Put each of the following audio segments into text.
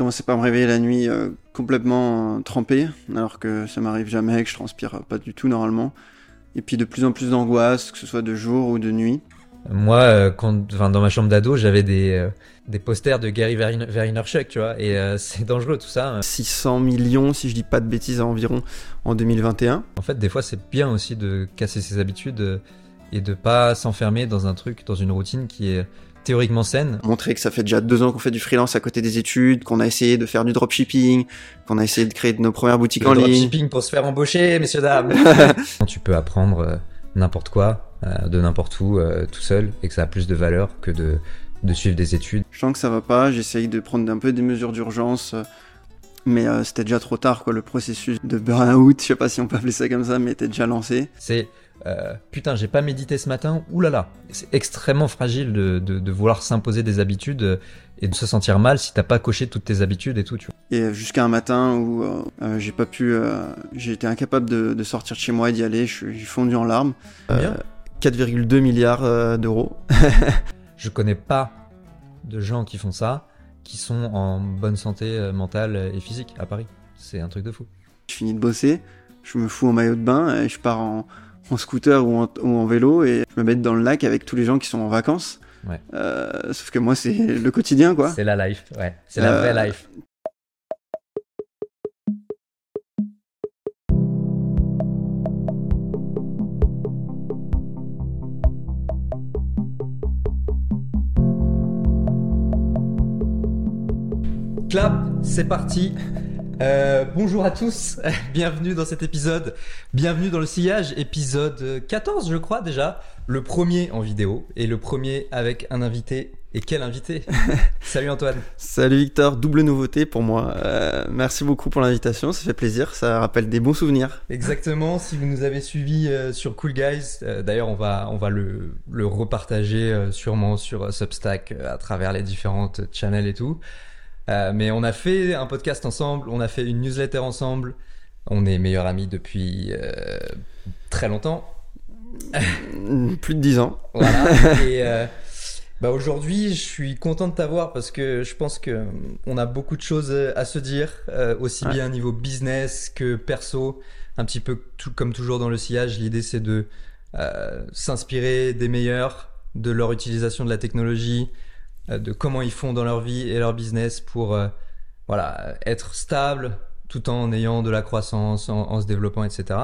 commençais par me réveiller la nuit euh, complètement euh, trempé, alors que ça m'arrive jamais, que je transpire pas du tout normalement. Et puis de plus en plus d'angoisse, que ce soit de jour ou de nuit. Moi, euh, quand, enfin, dans ma chambre d'ado, j'avais des, euh, des posters de Gary Vayner- Vaynerchuk, tu vois, et euh, c'est dangereux tout ça. 600 millions, si je dis pas de bêtises, environ en 2021. En fait, des fois, c'est bien aussi de casser ses habitudes euh, et de pas s'enfermer dans un truc, dans une routine qui est théoriquement saine. Montrer que ça fait déjà deux ans qu'on fait du freelance à côté des études, qu'on a essayé de faire du dropshipping, qu'on a essayé de créer nos premières boutiques Le en ligne. dropshipping pour se faire embaucher, messieurs dames. tu peux apprendre euh, n'importe quoi, euh, de n'importe où, euh, tout seul, et que ça a plus de valeur que de, de suivre des études. Je sens que ça va pas, j'essaye de prendre un peu des mesures d'urgence, mais euh, c'était déjà trop tard, quoi. Le processus de burn-out, je sais pas si on peut appeler ça comme ça, mais était déjà lancé. C'est euh, putain, j'ai pas médité ce matin, oulala. C'est extrêmement fragile de, de, de vouloir s'imposer des habitudes euh, et de se sentir mal si t'as pas coché toutes tes habitudes et tout, tu vois. Et jusqu'à un matin où euh, j'ai pas pu, euh, j'ai été incapable de, de sortir de chez moi et d'y aller, j'ai fondu en larmes. Combien? 4,2 milliards d'euros. Je connais pas de gens qui font ça, qui sont en bonne santé mentale et physique à Paris. C'est un truc de fou. Je finis de bosser, je me fous en maillot de bain et je pars en, en scooter ou en, ou en vélo et je me mets dans le lac avec tous les gens qui sont en vacances. Ouais. Euh, sauf que moi, c'est le quotidien, quoi. C'est la life, ouais. C'est la Euh, vraie life. Clap, c'est parti. Euh, bonjour à tous, bienvenue dans cet épisode, bienvenue dans le sillage, épisode 14 je crois déjà, le premier en vidéo et le premier avec un invité. Et quel invité Salut Antoine. Salut Victor, double nouveauté pour moi. Euh, merci beaucoup pour l'invitation, ça fait plaisir, ça rappelle des bons souvenirs. Exactement, si vous nous avez suivis euh, sur Cool Guys, euh, d'ailleurs on va, on va le, le repartager euh, sûrement sur euh, Substack euh, à travers les différentes channels et tout. Euh, mais on a fait un podcast ensemble, on a fait une newsletter ensemble, on est meilleurs amis depuis euh, très longtemps. Plus de 10 ans. Voilà. et euh, bah aujourd'hui, je suis content de t'avoir parce que je pense que on a beaucoup de choses à se dire, aussi Ouais. bien au niveau business que perso. Un petit peu tout, comme toujours dans le sillage, l'idée c'est de s'inspirer des meilleurs, de leur utilisation de la technologie, de comment ils font dans leur vie et leur business pour euh, voilà être stable tout en ayant de la croissance, en, se développant, etc.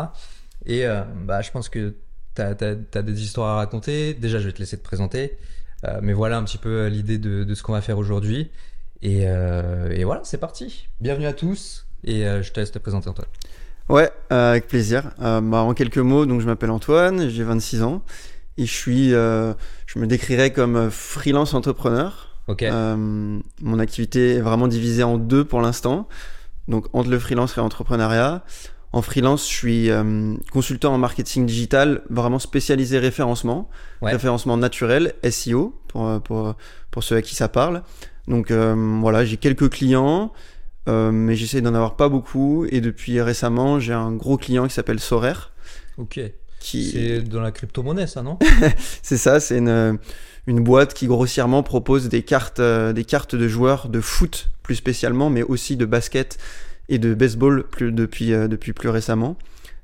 Et euh, bah, je pense que tu as, des histoires à raconter. Déjà, je vais te laisser te présenter. Euh, mais voilà un petit peu l'idée de, de ce qu'on va faire aujourd'hui. Et, euh, voilà, c'est parti. Bienvenue à tous. Et euh, je te laisse te présenter, Antoine. Ouais, euh, avec plaisir. Euh, bah, en quelques mots, donc je m'appelle Antoine, j'ai 26 ans et je suis, euh, je me décrirais comme euh, freelance entrepreneur. Ok. Euh, mon activité est vraiment divisée en deux pour l'instant, donc entre le freelance et l'entrepreneuriat. En freelance, je suis euh, consultant en marketing digital, vraiment spécialisé référencement, Ouais. référencement naturel, SEO, pour, euh, pour, pour ceux à qui ça parle. Donc euh, voilà, j'ai quelques clients, euh, mais j'essaie d'en avoir pas beaucoup. Et depuis récemment, j'ai un gros client qui s'appelle Soraire. Ok. Qui... C'est dans la crypto-monnaie, ça, non? C'est ça, c'est une, une boîte qui grossièrement propose des cartes, euh, des cartes de joueurs de foot plus spécialement, mais aussi de basket et de baseball plus, depuis, euh, depuis plus récemment.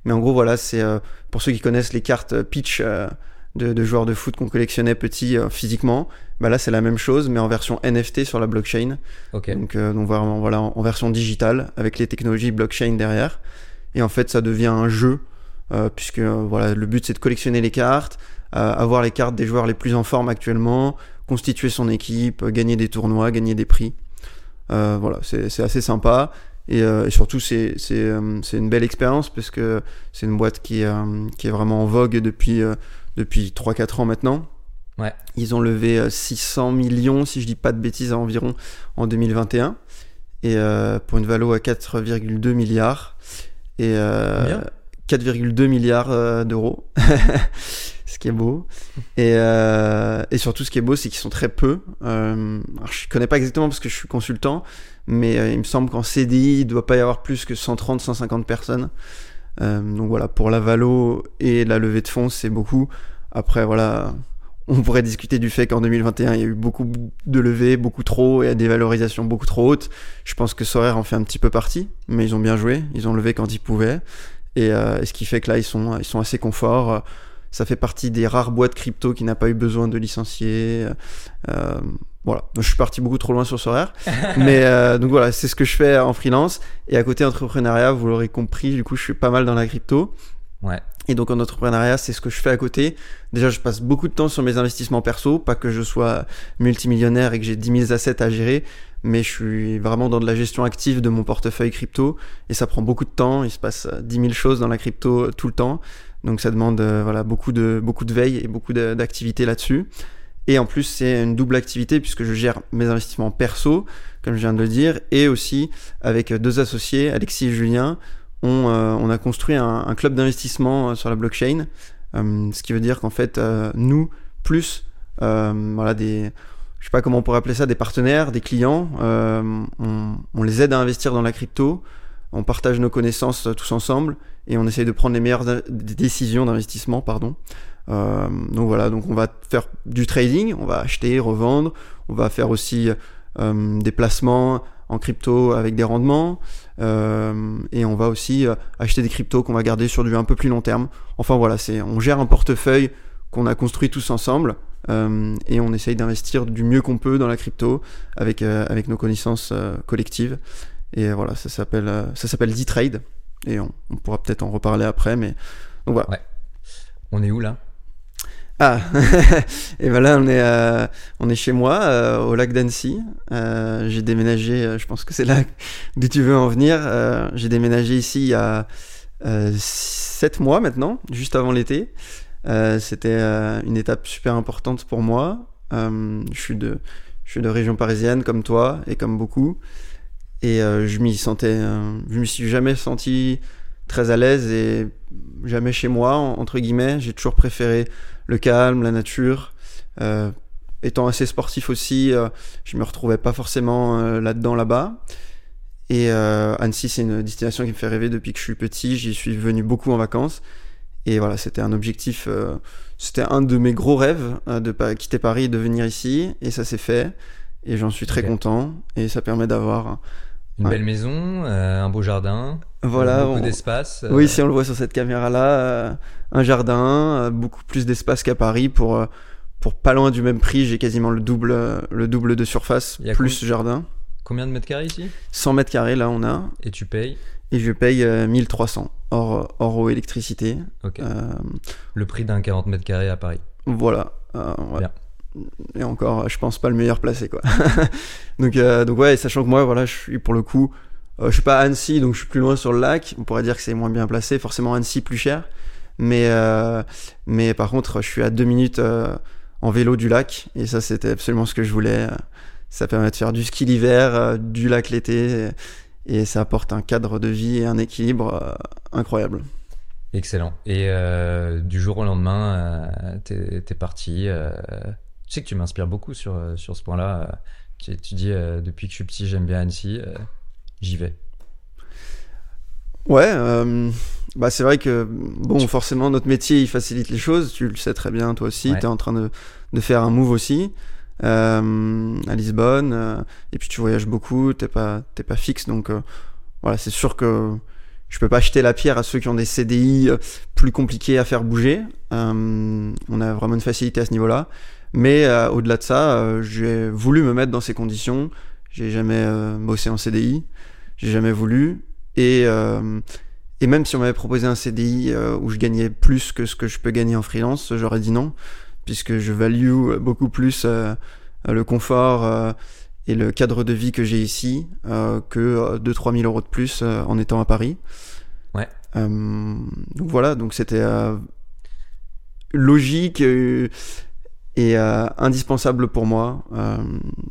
Mais en gros, voilà, c'est euh, pour ceux qui connaissent les cartes pitch de, de joueurs de foot qu'on collectionnait petits euh, physiquement. Bah là, c'est la même chose, mais en version NFT sur la blockchain. Donc, donc vraiment, voilà, en, en version digitale avec les technologies blockchain derrière. Et en fait, ça devient un jeu puisque euh, voilà, le but c'est de collectionner les cartes, euh, avoir les cartes des joueurs les plus en forme actuellement, constituer son équipe, euh, gagner des tournois, gagner des prix. Euh, voilà, c'est assez sympa. Et, euh, et surtout, c'est euh, une belle expérience parce que c'est une boîte qui, est, euh, qui est vraiment en vogue depuis, euh, depuis 3-4 ans maintenant. Ouais. Ils ont levé euh, 600 millions, si je dis pas de bêtises, environ en 2021. Et euh, pour une valo à 4,2 milliards. Et euh, Combien? 4,2 milliards euh, d'euros. ce qui est beau. Et, euh, et surtout, ce qui est beau, c'est qu'ils sont très peu. Euh, je connais pas exactement parce que je suis consultant, mais il me semble qu'en CDI, il doit pas y avoir plus que 130-150 personnes. Donc voilà, pour la valo et la levée de fonds, c'est beaucoup. Après, voilà, on pourrait discuter du fait qu'en 2021, il y a eu beaucoup de levées, beaucoup trop, et des valorisations beaucoup trop hautes. Je pense que Sorare en fait un petit peu partie, mais ils ont bien joué, ils ont levé quand ils pouvaient. Et, euh, ce qui fait que là, ils sont, ils sont assez confort. Ça fait partie des rares boîtes crypto qui n'a pas eu besoin de licencier. Euh, voilà, je suis parti beaucoup trop loin sur Sorare. mais euh, donc voilà, c'est ce que je fais en freelance. Et à côté entrepreneuriat, vous l'aurez compris, du coup, je suis pas mal dans la crypto. Ouais. Et donc en entrepreneuriat, c'est ce que je fais à côté. Déjà, je passe beaucoup de temps sur mes investissements perso, pas que je sois multimillionnaire et que j'ai 10 000 assets à gérer, mais je suis vraiment dans de la gestion active de mon portefeuille crypto et ça prend beaucoup de temps. Il se passe 10 000 choses dans la crypto euh, tout le temps, donc ça demande euh, voilà beaucoup de beaucoup de veille et beaucoup d'activité là-dessus. Et en plus, c'est une double activité puisque je gère mes investissements perso, comme je viens de le dire, et aussi avec deux associés, Alexis et Julien, on, euh, a construit un, un club d'investissement euh, sur la blockchain, euh, ce qui veut dire qu'en fait, nous, plus voilà, des, je sais pas comment on pourrait appeler ça, des partenaires, des clients, on, on, les aide à investir dans la crypto, on partage nos connaissances tous ensemble. Et on essaye de prendre les meilleures décisions d'investissement, pardon. Euh, donc voilà, donc on va faire du trading, on va acheter, revendre, on va faire aussi euh, des placements en crypto avec des rendements, euh, et on va aussi euh, acheter des cryptos qu'on va garder sur du un peu plus long terme. Enfin voilà, c'est on gère un portefeuille qu'on a construit tous ensemble. Euh, et on essaye d'investir du mieux qu'on peut dans la crypto avec, euh, avec nos connaissances collectives. Et voilà, ça s'appelle ça s'appelle D-Trade. Et on, on pourra peut-être en reparler après. Mais donc voilà. Ouais. On est où là? Ah, et ben là on est euh, on est chez moi euh, au lac d'Annecy. Euh, j'ai déménagé, je pense que c'est là d'où tu veux en venir. j'ai déménagé ici il y a 7 mois maintenant, juste avant l'été. C'était une étape super importante pour moi. je suis de je suis de région parisienne comme toi et comme beaucoup. Et je m'y sentais, je me suis jamais senti très à l'aise et jamais chez moi entre guillemets. J'ai toujours préféré le calme, la nature. Euh, étant assez sportif aussi, euh, je me retrouvais pas forcément euh, là-dedans là-bas. Et Annecy, c'est une destination qui me fait rêver depuis que je suis petit. J'y suis venu beaucoup en vacances. Et voilà, c'était un objectif, c'était un de mes gros rêves de pas quitter Paris et de venir ici. Et ça s'est fait. Et j'en suis très content. Et ça permet d'avoir une belle maison, un beau jardin, voilà, beaucoup d'espace. Oui, si on le voit sur cette caméra-là, un jardin, euh, beaucoup plus d'espace qu'à Paris pour euh, pour pas loin du même prix, j'ai quasiment le double le double de surface plus jardin. Combien de mètres carrés ici? 100 mètres carrés là on a. Et tu payes? Et je paye 1300 euh, hors hors eau électricité. le prix d'un 40 mètres carrés à Paris. Voilà. Et encore, je pense pas le meilleur placé quoi. donc donc ouais, sachant que moi voilà, je suis pour le coup je suis pas à Annecy, donc je suis plus loin sur le lac. On pourrait dire que c'est moins bien placé. Forcément, Annecy plus cher. Mais, euh, mais par contre, je suis à deux minutes euh, en vélo du lac. Et ça, c'était absolument ce que je voulais. Ça permet de faire du ski l'hiver, euh, du lac l'été. Et ça apporte un cadre de vie et un équilibre incroyable. Excellent. Et du jour au lendemain, t'es es parti. tu sais que tu m'inspires beaucoup sur, sur ce point-là. Tu, tu, dis, depuis que je suis petit, j'aime bien Annecy. J'y vais. Ouais, euh, bah c'est vrai que bon, forcément notre métier il facilite les choses. Tu le sais très bien, toi aussi. tu es en train de, de, faire un move aussi euh, à Lisbonne, euh, et puis tu voyages beaucoup. T'es pas t'es pas fixe, donc euh, voilà, c'est sûr que je peux pas acheter la pierre à ceux qui ont des CDI plus compliqués à faire bouger. on a vraiment une facilité à ce niveau-là. Mais au-delà de ça, j'ai voulu me mettre dans ces conditions. J'ai jamais bossé en CDI, j'ai jamais voulu. Et, et même si on m'avait proposé un CDI où je gagnais plus que ce que je peux gagner en freelance, j'aurais dit non, puisque je value beaucoup plus euh, le confort et le cadre de vie que j'ai ici que 2-3 000 euros de plus en étant à Paris. Ouais. donc voilà, donc c'était logique et indispensable pour moi.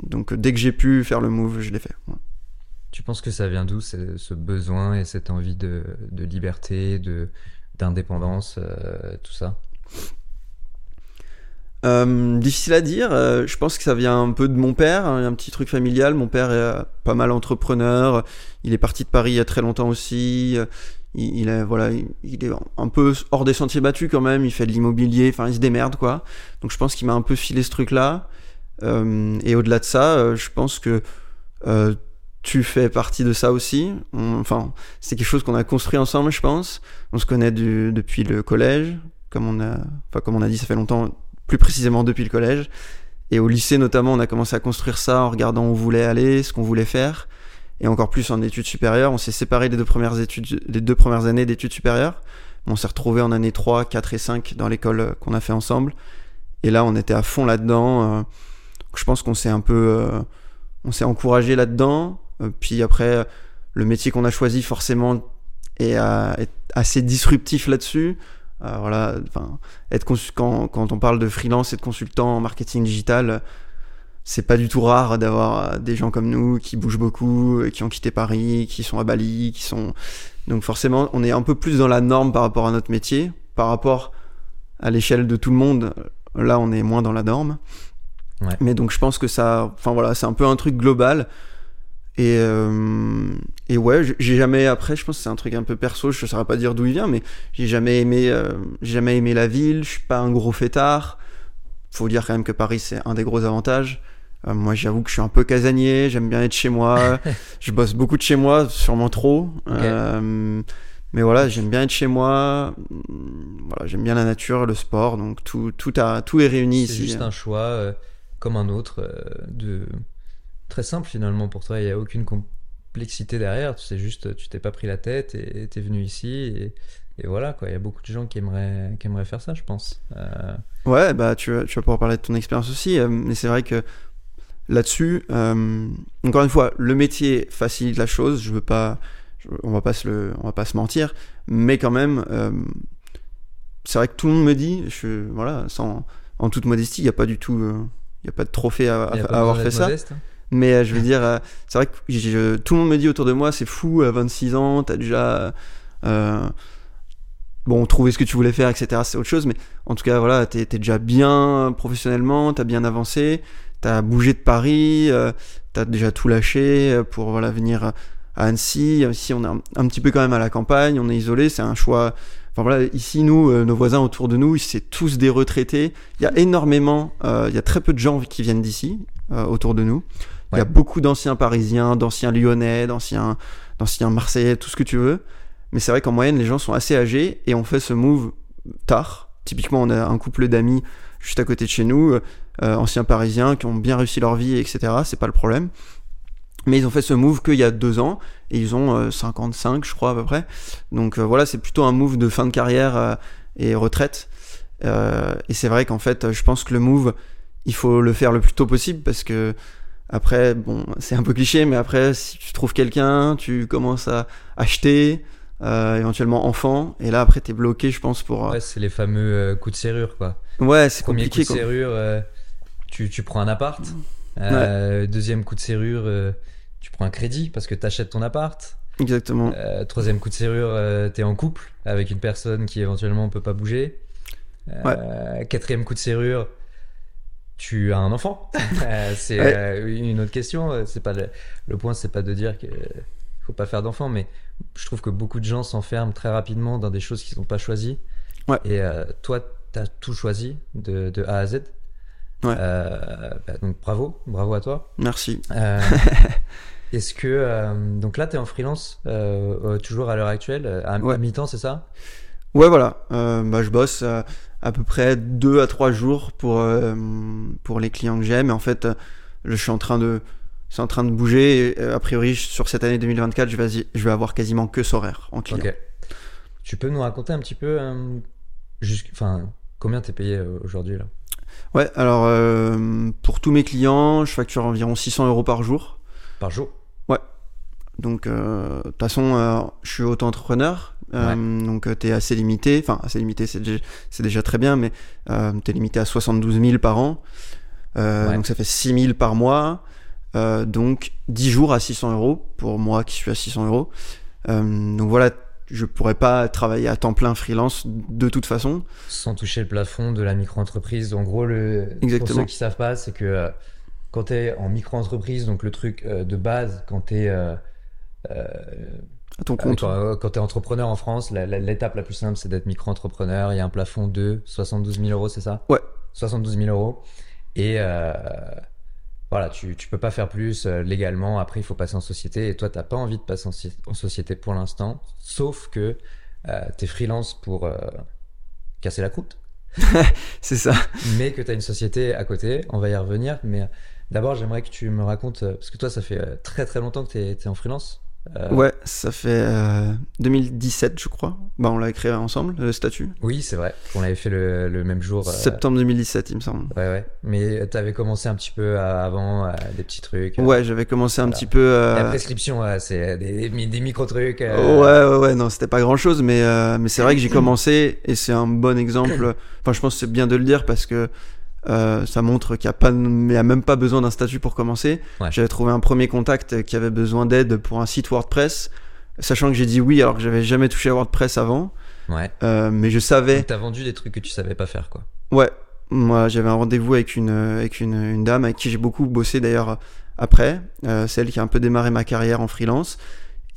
donc dès que j'ai pu faire le move, je l'ai fait. Tu penses que ça vient d'où ce besoin et cette envie de, de liberté, de d'indépendance, euh, tout ça? Euh, difficile à dire. Euh, je pense que ça vient un peu de mon père, hein, un petit truc familial. Mon père est pas mal entrepreneur. Il est parti de Paris il y a très longtemps aussi. il, est voilà, il, est un peu hors des sentiers battus quand même. Il fait de l'immobilier, enfin il se démerde quoi. Donc je pense qu'il m'a un peu filé ce truc-là. Euh, et au-delà de ça, euh, je pense que euh, tu fais partie de ça aussi. Enfin, c'est quelque chose qu'on a construit ensemble, je pense. On se connaît depuis le collège, comme on a, enfin comme on a dit, ça fait longtemps, plus précisément depuis le collège. Et au lycée notamment, on a commencé à construire ça en regardant où on voulait aller, ce qu'on voulait faire, et encore plus en études supérieures. On s'est séparés les deux premières études, les deux premières années d'études supérieures. On s'est retrouvés en année 3, 4 et 5 dans l'école qu'on a fait ensemble. Et là, on était à fond là-dedans. euh, je pense qu'on s'est un peu, euh, on s'est encouragé là-dedans. Euh, puis après, le métier qu'on a choisi forcément est assez disruptif là-dessus. Euh, voilà, enfin, être quand, quand on parle de freelance et de consultant en marketing digital, c'est pas du tout rare d'avoir euh, des gens comme nous qui bougent beaucoup, euh, qui ont quitté Paris, qui sont à Bali, qui sont donc forcément on est un peu plus dans la norme par rapport à notre métier, par rapport à l'échelle de tout le monde. Là, on est moins dans la norme. Ouais. Mais donc je pense que ça, enfin voilà, c'est un peu un truc global. Et, euh, et ouais, j'ai- jamais, après, je pense que c'est un truc un peu perso, je ne saurais pas dire d'où il vient, mais j'ai jamais aimé, euh, j'ai jamais aimé la ville, je suis pas un gros fêtard. Faut dire quand même que Paris, c'est un des gros avantages. Euh, moi, j'avoue que je suis un peu casanier, j'aime bien être chez moi, je bosse beaucoup de chez moi, sûrement trop. Mais voilà, j'aime bien être chez moi, voilà, j'aime bien la nature, le sport, donc tout, tout, a, tout est réuni C'est ici. juste un choix comme un autre, de très simple finalement pour toi. Il n'y a aucune complexité derrière. Tu sais juste, tu t'es pas pris la tête et t'es venu ici. Et, et voilà quoi. Il y a beaucoup de gens qui aimeraient, qui aimeraient faire ça, je pense. Euh, Ouais, bah tu, vas- tu vas pouvoir parler de ton expérience aussi, euh, mais c'est vrai que là-dessus, euh, encore une fois, le métier facilite la chose. Je veux pas, je- on va pas se le, on va pas se mentir, mais quand même, c'est vrai que tout le monde me dit, je, voilà, sans, en toute modestie, il y a pas du tout, il y a pas de trophée à, avoir fait ça. Mais euh, je veux dire, euh, c'est vrai que tout le monde me dit autour de moi, c'est fou, à 26 ans, t'as déjà. euh, bon, trouvé ce que tu voulais faire, etc. C'est autre chose, mais en tout cas, voilà, t'es déjà bien professionnellement, t'as bien avancé, t'as bougé de Paris, euh, t'as déjà tout lâché euh, pour voilà, venir à Annecy. Ici, on est un, petit peu quand même à la campagne, on est isolé, c'est un choix. Enfin voilà, ici, nous, euh, nos voisins autour de nous, c'est tous des retraités. Il y a énormément, euh, il y a très peu de gens qui viennent d'ici, euh, autour de nous. Il y a beaucoup d'anciens parisiens, d'anciens lyonnais, d'anciens, d'anciens marseillais, tout ce que tu veux. Mais c'est vrai qu'en moyenne, les gens sont assez âgés et on fait ce move tard. Typiquement, on a un couple d'amis juste à côté de chez nous, euh, anciens parisiens qui ont bien réussi leur vie, etc. C'est pas le problème. Mais ils ont fait ce move qu'il y a deux ans et ils ont euh, 55, je crois, à peu près. Donc euh, voilà, c'est plutôt un move de fin de carrière euh, et retraite. Euh, et c'est vrai qu'en fait, je pense que le move, il faut le faire le plus tôt possible parce que après, bon, c'est un peu cliché, mais après, si tu trouves quelqu'un, tu commences à acheter, euh, éventuellement enfant, et là après, t'es bloqué, je pense, pour. euh, Ouais, c'est les fameux euh, coups de serrure quoi. Ouais, c'est Premier compliqué. coup de serrure, tu, tu prends un appart. Deuxième coup de serrure, tu prends un crédit parce que tu achètes ton appart. Exactement. Troisième coup de serrure, t'es en couple avec une personne qui éventuellement peut pas bouger. Quatrième coup de serrure, tu as un enfant. Euh, c'est Ouais. euh, une autre question. euh, C'est pas le, le point, c'est pas de dire qu'il faut pas faire d'enfant, mais je trouve que beaucoup de gens s'enferment très rapidement dans des choses qu'ils n'ont pas choisies. Ouais. Et euh, toi, t'as tout choisi de, de A à Z. Ouais. Euh, bah, donc bravo, bravo à toi. Merci. Euh, Est-ce que euh, donc là, tu es en freelance toujours à l'heure actuelle, à, à mi-temps, c'est ça? Ouais, voilà. Euh, bah, je bosse euh, à peu près deux à trois jours pour, euh, pour les clients que j'aime. Et en fait, euh, je suis en train de, c'est en train de bouger. Et, euh, a priori, sur cette année 2024, je vais, je vais avoir quasiment que ce horaire en client. Ok. Tu peux nous raconter un petit peu, enfin, combien t'es payé euh, aujourd'hui là? Ouais, alors euh, pour tous mes clients, je facture environ 600 euros par jour. par jour? Donc, euh, de toute façon, euh, je suis auto-entrepreneur. euh, Donc, tu es assez limité. Enfin, assez limité, c'est déjà, c'est déjà très bien, mais euh, tu es limité à 72 000 par an. Euh, Ouais. Donc, ça fait 6 000 par mois. Euh, donc, 10 jours à 600 euros pour moi qui suis à 600 euros. Euh, donc, voilà, je pourrais pas travailler à temps plein freelance de toute façon. sans toucher le plafond de la micro-entreprise. En gros, le, pour Exactement. ceux qui savent pas, c'est que euh, quand tu es en micro-entreprise, donc le truc euh, de base, quand tu es à ton compte. Quand, quand tu es entrepreneur en France, la- l'étape la, plus simple, c'est d'être micro-entrepreneur. Il y a un plafond de 72 000 euros, c'est ça? Ouais. 72 000 euros. Et euh, voilà, tu, tu peux pas faire plus euh, légalement. Après, il faut passer en société. Et toi, t'as pas envie de passer en, si- en société pour l'instant. Sauf que euh, tu es freelance pour euh, casser la croûte. C'est ça. mais que tu as une société à côté. On va y revenir. Mais euh, d'abord, j'aimerais que tu me racontes, euh, parce que toi, ça fait euh, très très longtemps que tu es, en freelance. Euh, Ouais, ça fait euh, 2017, je crois. Bah, on l'a créé ensemble, le statut. Oui, c'est vrai. On l'avait fait le, le même jour. euh, Septembre 2017, il me semble. Ouais, ouais. Mais tu avais commencé un petit peu à- avant, à des petits trucs. euh, Ouais, j'avais commencé un Voilà. petit peu. euh, La prescription, ouais, c'est des, des, des micro-trucs. euh, Ouais, ouais, ouais, non, c'était pas grand chose, mais, euh, mais c'est vrai que j'ai commencé et c'est un bon exemple. Enfin, je pense que c'est bien de le dire parce que euh, ça montre qu'il n'y a, a même pas besoin d'un statut pour commencer. Ouais. J'avais trouvé un premier contact qui avait besoin d'aide pour un site WordPress, sachant que j'ai dit oui alors que j'avais jamais touché à WordPress avant, Ouais. euh, mais je savais. T'as vendu des trucs que tu savais pas faire, quoi. Ouais, moi j'avais un rendez-vous avec une, avec une, une dame avec qui j'ai beaucoup bossé d'ailleurs après. Euh, c'est elle qui a un peu démarré ma carrière en freelance.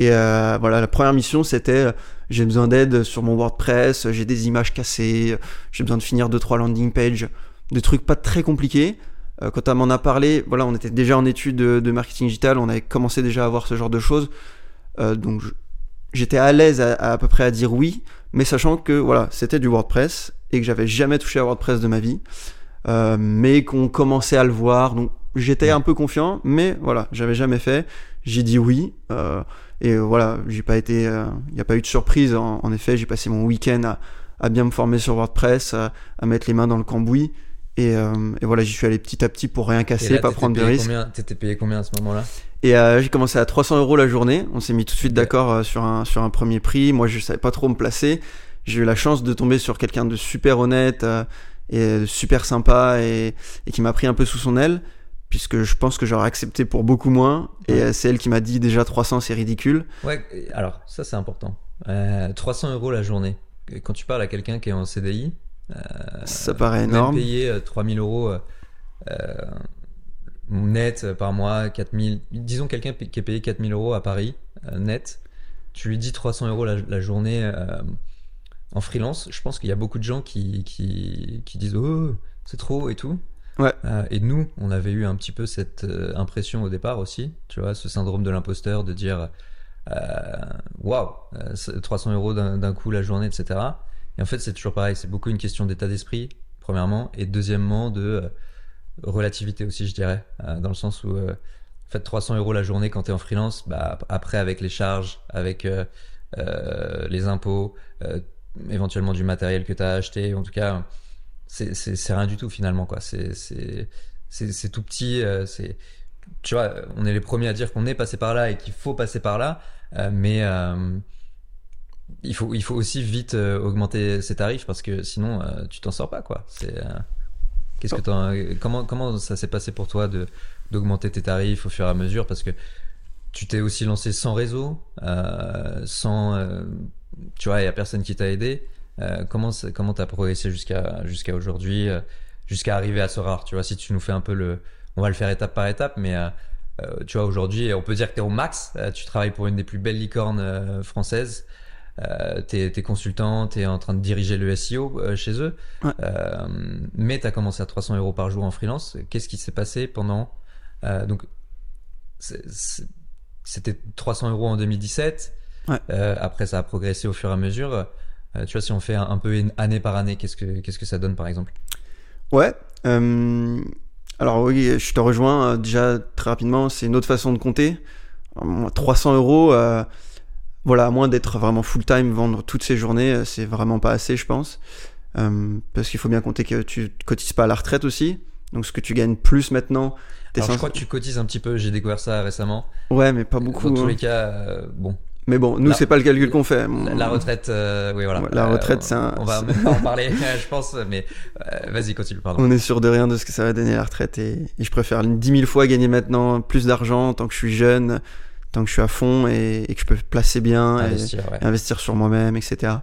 Et euh, voilà, la première mission c'était euh, j'ai besoin d'aide sur mon WordPress, j'ai des images cassées, j'ai besoin de finir deux trois landing pages, des trucs pas très compliqués. Euh, quand elle m'en a parlé, voilà, on était déjà en études de, de marketing digital, on avait commencé déjà à voir ce genre de choses. Euh, donc j'étais à l'aise à, à, à peu près à dire oui, mais sachant que voilà, c'était du WordPress et que j'avais jamais touché à WordPress de ma vie, euh, mais qu'on commençait à le voir. Donc j'étais un peu confiant, mais voilà, j'avais jamais fait. J'ai dit oui. et voilà, j'ai pas été, il n'y a pas eu de surprise. En, en effet, j'ai passé mon week-end à, à bien me former sur WordPress, à mettre les mains dans le cambouis. Et, euh, et voilà, j'y suis allé petit à petit pour rien casser, là, pas prendre de risques. T'étais payé combien à ce moment-là? Et euh, j'ai commencé à 300 euros la journée. On s'est mis tout de suite d'accord euh, sur un, sur un premier prix. Moi, je savais pas trop me placer. J'ai eu la chance de tomber sur quelqu'un de super honnête euh, et super sympa et, et qui m'a pris un peu sous son aile, puisque je pense que j'aurais accepté pour beaucoup moins. Et Ouais. euh, c'est elle qui m'a dit déjà 300, c'est ridicule. Ouais, alors, ça, c'est important. Euh, 300 euros la journée. Quand tu parles à quelqu'un qui est en CDI, Ça paraît même énorme. payer euh, 3000 euros euh, euh, net euh, par mois, 4000, disons quelqu'un qui est payé 4000 euros à Paris, net, tu lui dis 300 euros la, la journée en freelance, je pense qu'il y a beaucoup de gens qui, qui, qui disent oh c'est trop et tout. Ouais. Euh, et nous, on avait eu un petit peu cette euh, impression au départ aussi, tu vois, ce syndrome de l'imposteur de dire waouh, c'est 300 euros d'un coup la journée, etc. Et en fait, c'est toujours pareil, c'est beaucoup une question d'état d'esprit, premièrement, et deuxièmement de euh, relativité aussi, je dirais, euh, dans le sens où, euh, en fait, 300 euros la journée quand tu es en freelance, bah, après, avec les charges, avec les impôts, éventuellement du matériel que tu as acheté, en tout cas, c'est rien du tout finalement. C'est tout petit, tu vois, on est les premiers à dire qu'on est passé par là et qu'il faut passer par là, mais il faut il faut aussi vite euh, augmenter ses tarifs parce que sinon euh, tu t'en sors pas quoi. C'est euh, qu'est-ce que t'en- comment comment ça s'est passé pour toi de d'augmenter tes tarifs au fur et à mesure? Parce que tu t'es aussi lancé sans réseau, euh, sans euh, tu vois, il y a personne qui t'a aidé. Euh, comment comment t'as progressé jusqu'à jusqu'à aujourd'hui, euh, jusqu'à arriver à ce rare, tu vois, si tu nous fais un peu le on va le faire étape par étape, mais euh, euh, tu vois, aujourd'hui, on peut dire que tu es au max. Euh, tu travailles pour une des plus belles licornes euh, françaises. Euh, tu es, consultant, tu es en train de diriger le SEO euh, chez eux. Ouais. Euh, mais tu as commencé à 300 euros par jour en freelance. Qu'est-ce qui s'est passé pendant. euh, donc, c'était 300 euros en 2017. Ouais. Euh, après, ça a progressé au fur et à mesure. Euh, tu vois, si on fait un, un peu une- année par année, qu'est-ce que, qu'est-ce que ça donne par exemple? Ouais. euh, alors oui, je te rejoins. déjà très rapidement, c'est une autre façon de compter. Euh, moi, 300 euros. Voilà, à moins d'être vraiment full time, vendre toutes ces journées, euh, c'est vraiment pas assez, je pense. Euh, parce qu'il faut bien compter que tu cotises pas à la retraite aussi. Donc ce que tu gagnes plus maintenant, Alors, je crois que tu cotises un petit peu, j'ai découvert ça récemment. Ouais, mais pas beaucoup. Dans tous hein. les cas, euh, bon, Mais bon, nous c'est pas le calcul qu'on fait. la, la retraite, euh, oui voilà. La retraite, c'est un- On va c'est- même pas en parler, je pense, mais vas-y, continue, pardon. On est sûr de rien de ce que ça va donner la retraite et, et je préfère 10 000 fois gagner maintenant plus d'argent tant que je suis jeune, tant que je suis à fond et, et que je peux placer bien et, Investir, ouais. et investir sur moi-même, etc.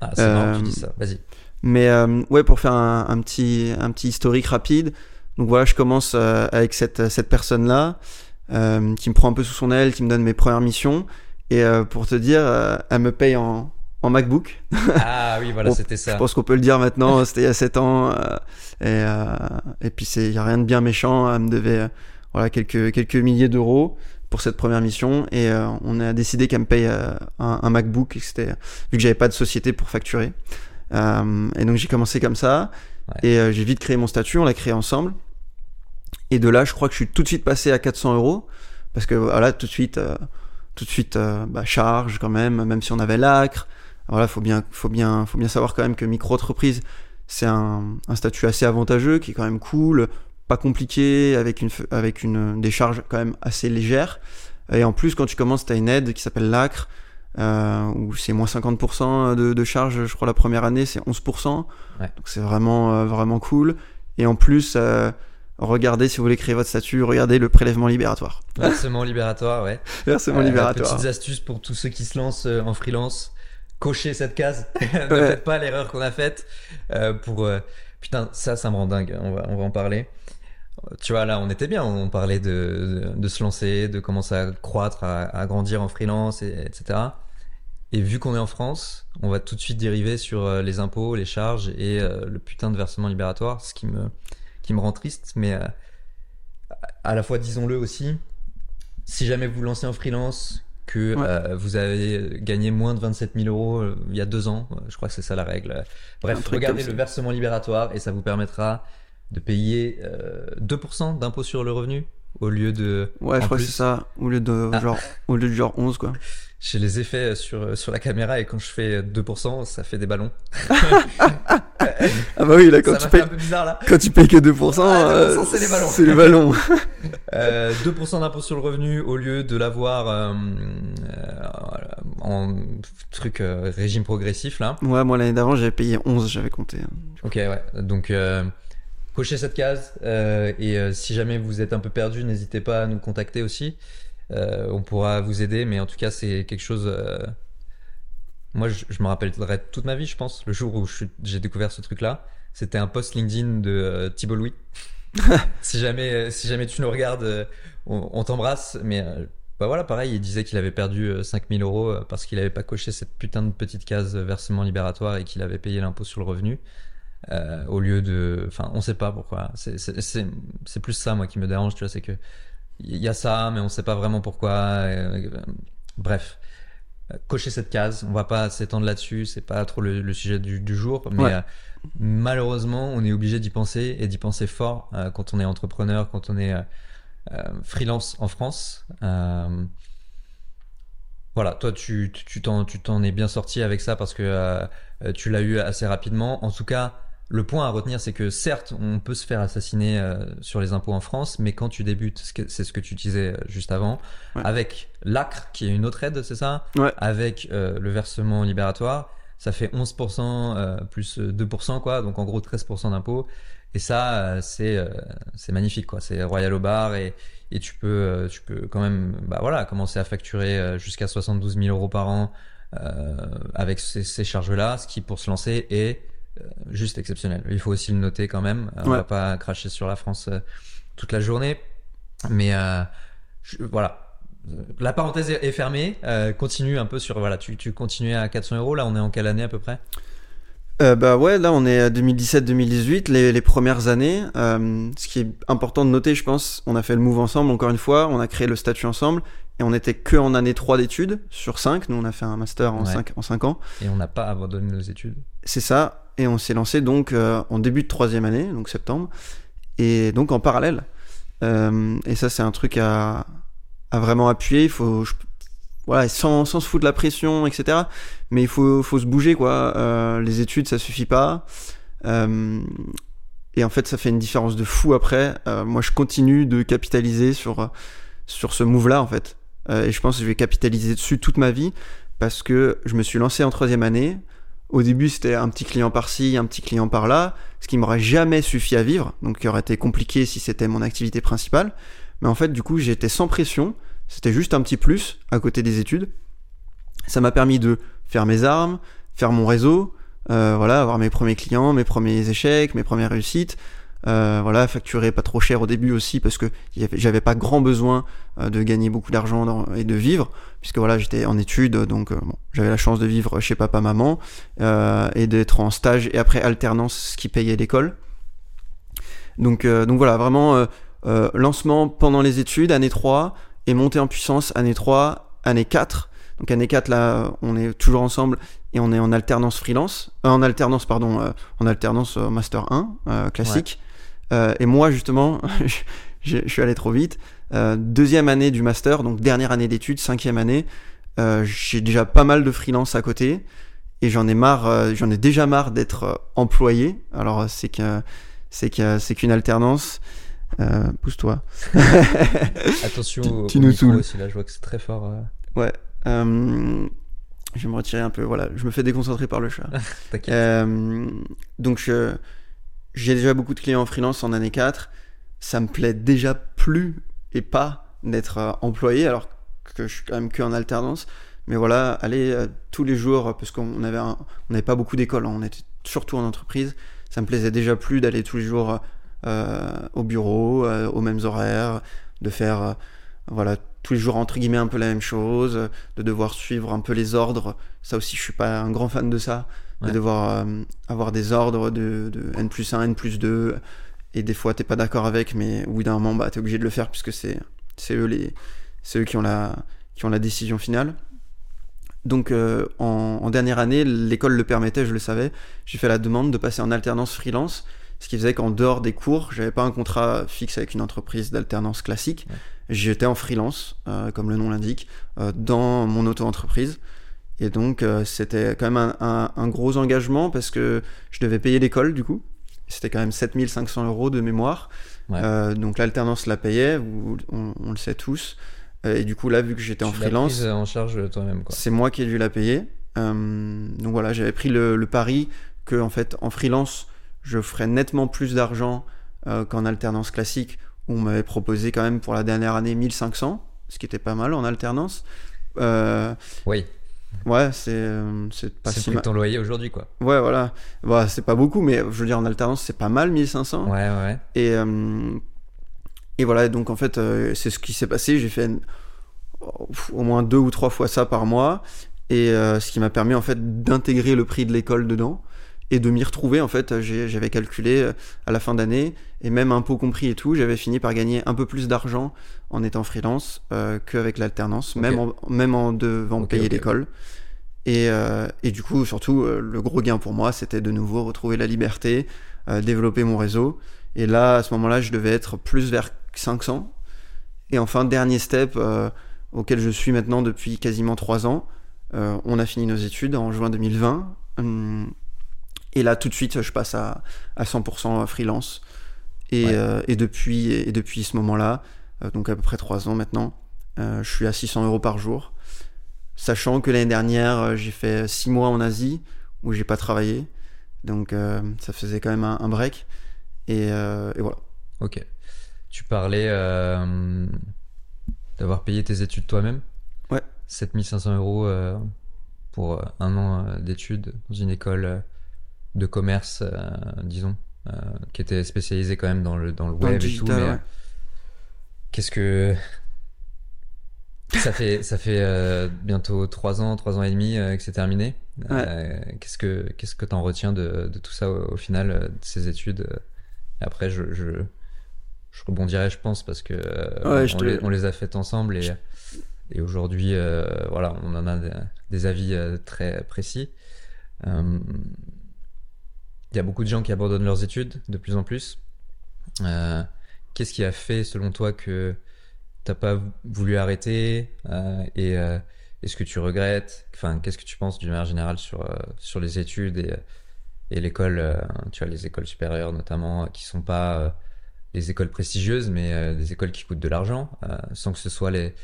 Ah, c'est marrant que tu Euh, dis ça, vas-y. Mais euh, ouais, pour faire un, un petit, un petit historique rapide, donc voilà, je commence euh, avec cette, cette personne-là euh, qui me prend un peu sous son aile, qui me donne mes premières missions Et pour te dire, elle me paye en, en MacBook. Ah oui, voilà, c'était ça. Je pense qu'on peut le dire maintenant, c'était il y a 7 ans. et, et puis, il n'y a rien de bien méchant. Elle me devait voilà, quelques, quelques milliers d'euros pour cette première mission. Et euh, on a décidé qu'elle me paye euh, un, un MacBook, et que vu que j'avais pas de société pour facturer. Euh, et donc, j'ai commencé comme ça. Ouais. Et j'ai vite créé mon statut, on l'a créé ensemble. Et de là, je crois que je suis tout de suite passé à 400 euros. Parce que voilà, tout de suite, tout de suite bah, charge quand même, même si on avait l'acre. Voilà, faut bien, faut bien, faut bien savoir quand même que micro-entreprise, c'est un, un statut assez avantageux, qui est quand même cool, pas compliqué, avec une, avec une, des charges quand même assez légères. Et en plus, quand tu commences, tu as une aide qui s'appelle l'ACRE, euh, où c'est moins 50% de, de charge, je crois, la première année, c'est 11%. Ouais. Donc c'est vraiment, euh, vraiment cool. Et en plus, euh, regardez, si vous voulez créer votre statut, regardez le prélèvement libératoire. Versement libératoire, ouais. Versement libératoire. Petites astuces pour tous ceux qui se lancent en freelance. Cochez cette case. ne Ouais. faites pas l'erreur qu'on a faite. pour putain, ça, ça me rend dingue. On va, on va en parler. Tu vois, là, on était bien. On parlait de, se lancer, de commencer à croître, à, à grandir en freelance, et, etc. Et vu qu'on est en France, on va tout de suite dériver sur euh, les impôts, les charges et euh, le putain de versement libératoire, ce qui me, qui me rend triste. Mais euh, à la fois, disons-le aussi, si jamais vous vous lancez en freelance, que Ouais. euh, vous avez gagné moins de 27 000 euros il y a deux ans, je crois que c'est ça la règle. Bref, regardez le versement libératoire et ça vous permettra de payer euh, 2% d'impôt sur le revenu au lieu de Ouais, je crois que c'est ça. Au lieu de, Ah. genre, au lieu de genre 11, quoi. J'ai les effets sur, sur la caméra et quand je fais 2%, ça fait des ballons. Ah bah oui, là, quand ça tu payes, un peu bizarre là. quand tu payes que 2%, Ah, 2%, euh, c'est les ballons. C'est les ballons. Euh, 2% d'impôt sur le revenu au lieu de l'avoir euh, euh, en truc euh, régime progressif là. ouais, moi, l'année d'avant, j'avais payé 11, j'avais compté. Ok, ouais. Donc, euh, cochez cette case. euh, et euh, si jamais vous êtes un peu perdu, n'hésitez pas à nous contacter aussi. Euh, on pourra vous aider, mais en tout cas, c'est quelque chose. euh, Moi, je, je me rappellerai toute ma vie, je pense, le jour où j'ai découvert ce truc-là. C'était un post LinkedIn de Thibault Louis. si jamais, si jamais tu nous regardes, on, on t'embrasse. Mais bah voilà, pareil, il disait qu'il avait perdu euh, 5000 euros parce qu'il avait pas coché cette putain de petite case versement libératoire et qu'il avait payé l'impôt sur le revenu. Euh, au lieu de, enfin, on sait pas pourquoi. C'est- C'est c'est- c'est plus ça moi qui me dérange, tu vois, c'est que il y a ça, mais on sait pas vraiment pourquoi. euh, bref, cocher cette case. On va pas s'étendre là-dessus. C'est pas trop le, le sujet du, du jour, mais Ouais. euh, malheureusement, on est obligé d'y penser et d'y penser fort euh, quand on est entrepreneur, quand on est euh, freelance en France. Voilà, toi, tu t'en tu t'en es bien sorti avec ça parce que tu l'as eu assez rapidement. En tout cas, le point à retenir, c'est que certes, on peut se faire assassiner euh, sur les impôts en France, mais quand tu débutes, c'est ce que tu disais euh, juste avant, Ouais. avec l'ACRE, qui est une autre aide, c'est ça? Ouais. Avec euh, le versement libératoire, ça fait 11% euh, plus 2%, quoi, donc en gros 13% d'impôts. Et ça, euh, c'est euh, c'est magnifique, quoi. C'est royal au bar et, et tu peux euh, tu peux quand même bah voilà commencer à facturer euh, jusqu'à 72 000 euros par an euh, avec ces, ces charges-là, ce qui pour se lancer est euh, juste exceptionnel. Il faut aussi le noter quand même. Euh, On Ouais. va pas cracher sur la France euh, toute la journée, mais euh, je- voilà. Euh, La parenthèse est est fermée. Euh, continue un peu sur voilà. Tu tu continues à 400 euros. Là, on est en quelle année à peu près? Euh, bah ouais, là on est à 2017-2018, les, les premières années. Euh, ce qui est important de noter, je pense, on a fait le move ensemble, encore une fois, on a créé le statut ensemble, et on était que en année 3 d'études sur 5. Nous on a fait un master en, Ouais. 5, en 5 ans. Et on n'a pas abandonné nos études. C'est ça, et on s'est lancé donc euh, en début de troisième année, donc septembre, et donc en parallèle. Euh, et ça c'est un truc à, vraiment appuyer, il faut... voilà, sans, sans se foutre la pression, etc. Mais il faut, faut se bouger, quoi. Euh, les études, ça suffit pas. Et en fait, ça fait une différence de fou après. Moi, je continue de capitaliser sur, sur ce move-là, en fait. Et je pense que je vais capitaliser dessus toute ma vie parce que je me suis lancé en troisième année. Au début, c'était un petit client par-ci, un petit client par-là, ce qui m'aurait jamais suffi à vivre, donc qui aurait été compliqué si c'était mon activité principale. Mais en fait, du coup, j'étais sans pression, c'était juste un petit plus à côté des études. Ça m'a permis de faire mes armes, faire mon réseau, euh, voilà, avoir mes premiers clients, mes premiers échecs, mes premières réussites, Euh, voilà, facturer pas trop cher au début aussi parce que j'avais pas grand besoin euh, de gagner beaucoup d'argent et de vivre puisque voilà j'étais en études donc euh, j'avais la chance de vivre chez papa maman et d'être en stage et après alternance ce qui payait l'école. Donc donc voilà vraiment lancement pendant les études année 3 et montée en puissance année 3 année 4 donc année 4 là on est toujours ensemble et on est en alternance freelance en alternance pardon en alternance master 1 classique euh, et moi, justement, je, suis allé trop vite. Euh, deuxième année du master, donc dernière année d'études, cinquième année, euh, j'ai déjà pas mal de freelance à côté et j'en ai marre, j'en ai déjà marre d'être employé. Alors c'est que c'est que c'est qu'une alternance. Pousse-toi. Attention tu, nous micro aussi là, je vois que c'est très fort. Ouais. je vais me retirer un peu. Voilà, je me fais déconcentrer par le chat. donc je j'ai déjà beaucoup de clients en freelance en année 4. Ça me plaît déjà plus et pas d'être euh, employé alors que je suis quand même que en alternance. Mais voilà, aller euh, tous les jours, parce qu'on avait on n'avait pas beaucoup d'écoles, hein, on était surtout en entreprise. Ça me plaisait déjà plus d'aller tous les jours euh, au bureau, aux mêmes horaires, de faire voilà tous les jours entre guillemets un peu la même chose, de devoir suivre un peu les ordres. Ça aussi, je suis pas un grand fan de ça de devoir euh, avoir des ordres de, N plus 1, N plus 2, et des fois t'es pas d'accord avec, mais au bout d'un moment, bah, t'es obligé de le faire puisque c'est eux, les, eux qui, ont la, qui ont la décision finale. Donc euh, en, dernière année, l'école le permettait, je le savais, j'ai fait la demande de passer en alternance freelance, ce qui faisait qu'en dehors des cours, j'avais pas un contrat fixe avec une entreprise d'alternance classique, j'étais en freelance, euh, comme le nom l'indique, dans mon auto-entreprise. Et donc, euh, c'était quand même un, gros engagement parce que je devais payer l'école, du coup. C'était quand même 7500 euros de mémoire. Euh, donc, l'alternance la payait, on, le sait tous. Euh, et du coup, là, vu que j'étais en freelance. Prise en charge toi-même, C'est moi qui ai dû la payer. donc, voilà, j'avais pris le, pari que, en fait, en freelance, je ferais nettement plus d'argent qu'en alternance classique, où on m'avait proposé quand même pour la dernière année 1500, ce qui était pas mal en alternance. oui. Ouais, c'est euh, c'est pas si mal. ton loyer aujourd'hui, quoi. Ouais, voilà. Bah, c'est pas beaucoup, mais je veux dire, en alternance, c'est pas mal, 1500. Ouais, ouais. Et, euh, et voilà, donc en fait, euh, c'est ce qui s'est passé. J'ai fait au moins deux ou trois fois ça par mois. Et ce qui m'a permis, en fait, d'intégrer le prix de l'école dedans et de m'y retrouver. En fait, j'avais calculé à la fin d'année, et même impôt compris et tout, j'avais fini par gagner un peu plus d'argent en étant freelance euh, qu'avec l'alternance, même, en, même en devant payer l'école. Et, euh, et, du coup, surtout, euh, le gros gain pour moi, c'était de nouveau retrouver la liberté, euh, développer mon réseau. Et là, à ce moment-là, je devais être plus vers 500. Et enfin, dernier step auquel je suis maintenant depuis quasiment 3 ans. on a fini nos études en juin 2020. Hum, et là, tout de suite, je passe à, à 100% freelance. Et, et, depuis, et depuis ce moment-là, euh, donc à peu près 3 ans maintenant. Euh, je suis à 600 euros par jour. Sachant que l'année dernière, euh, j'ai fait 6 mois en Asie où j'ai pas travaillé. Donc ça faisait quand même un, break. Et, voilà. Ok. Tu parlais d'avoir payé tes études toi-même Ouais. 7500 euros pour un an d'études dans une école de commerce, disons, qui était spécialisée quand même dans le, dans le web et tout. Mais, Qu'est-ce que ça fait Ça fait euh, bientôt trois ans, trois ans et demi euh, que c'est terminé. Euh, qu'est-ce que qu'est-ce que t'en retiens de, de, tout ça au, final de ces études? Après, je, je, je rebondirai, je pense, parce que on, les, on, les, a faites ensemble et et aujourd'hui, voilà, on en a des, avis très précis. Il y a beaucoup de gens qui abandonnent leurs études de plus en plus. Euh, Qu'est-ce qui a fait, selon toi, que t'as pas voulu arrêter euh, Et euh, est-ce que tu regrettes? Enfin, qu'est-ce que tu penses d'une manière générale sur sur les études et, et l'école Tu vois, les écoles supérieures notamment, qui sont pas les écoles prestigieuses, mais des écoles qui coûtent de l'argent, sans que ce soit les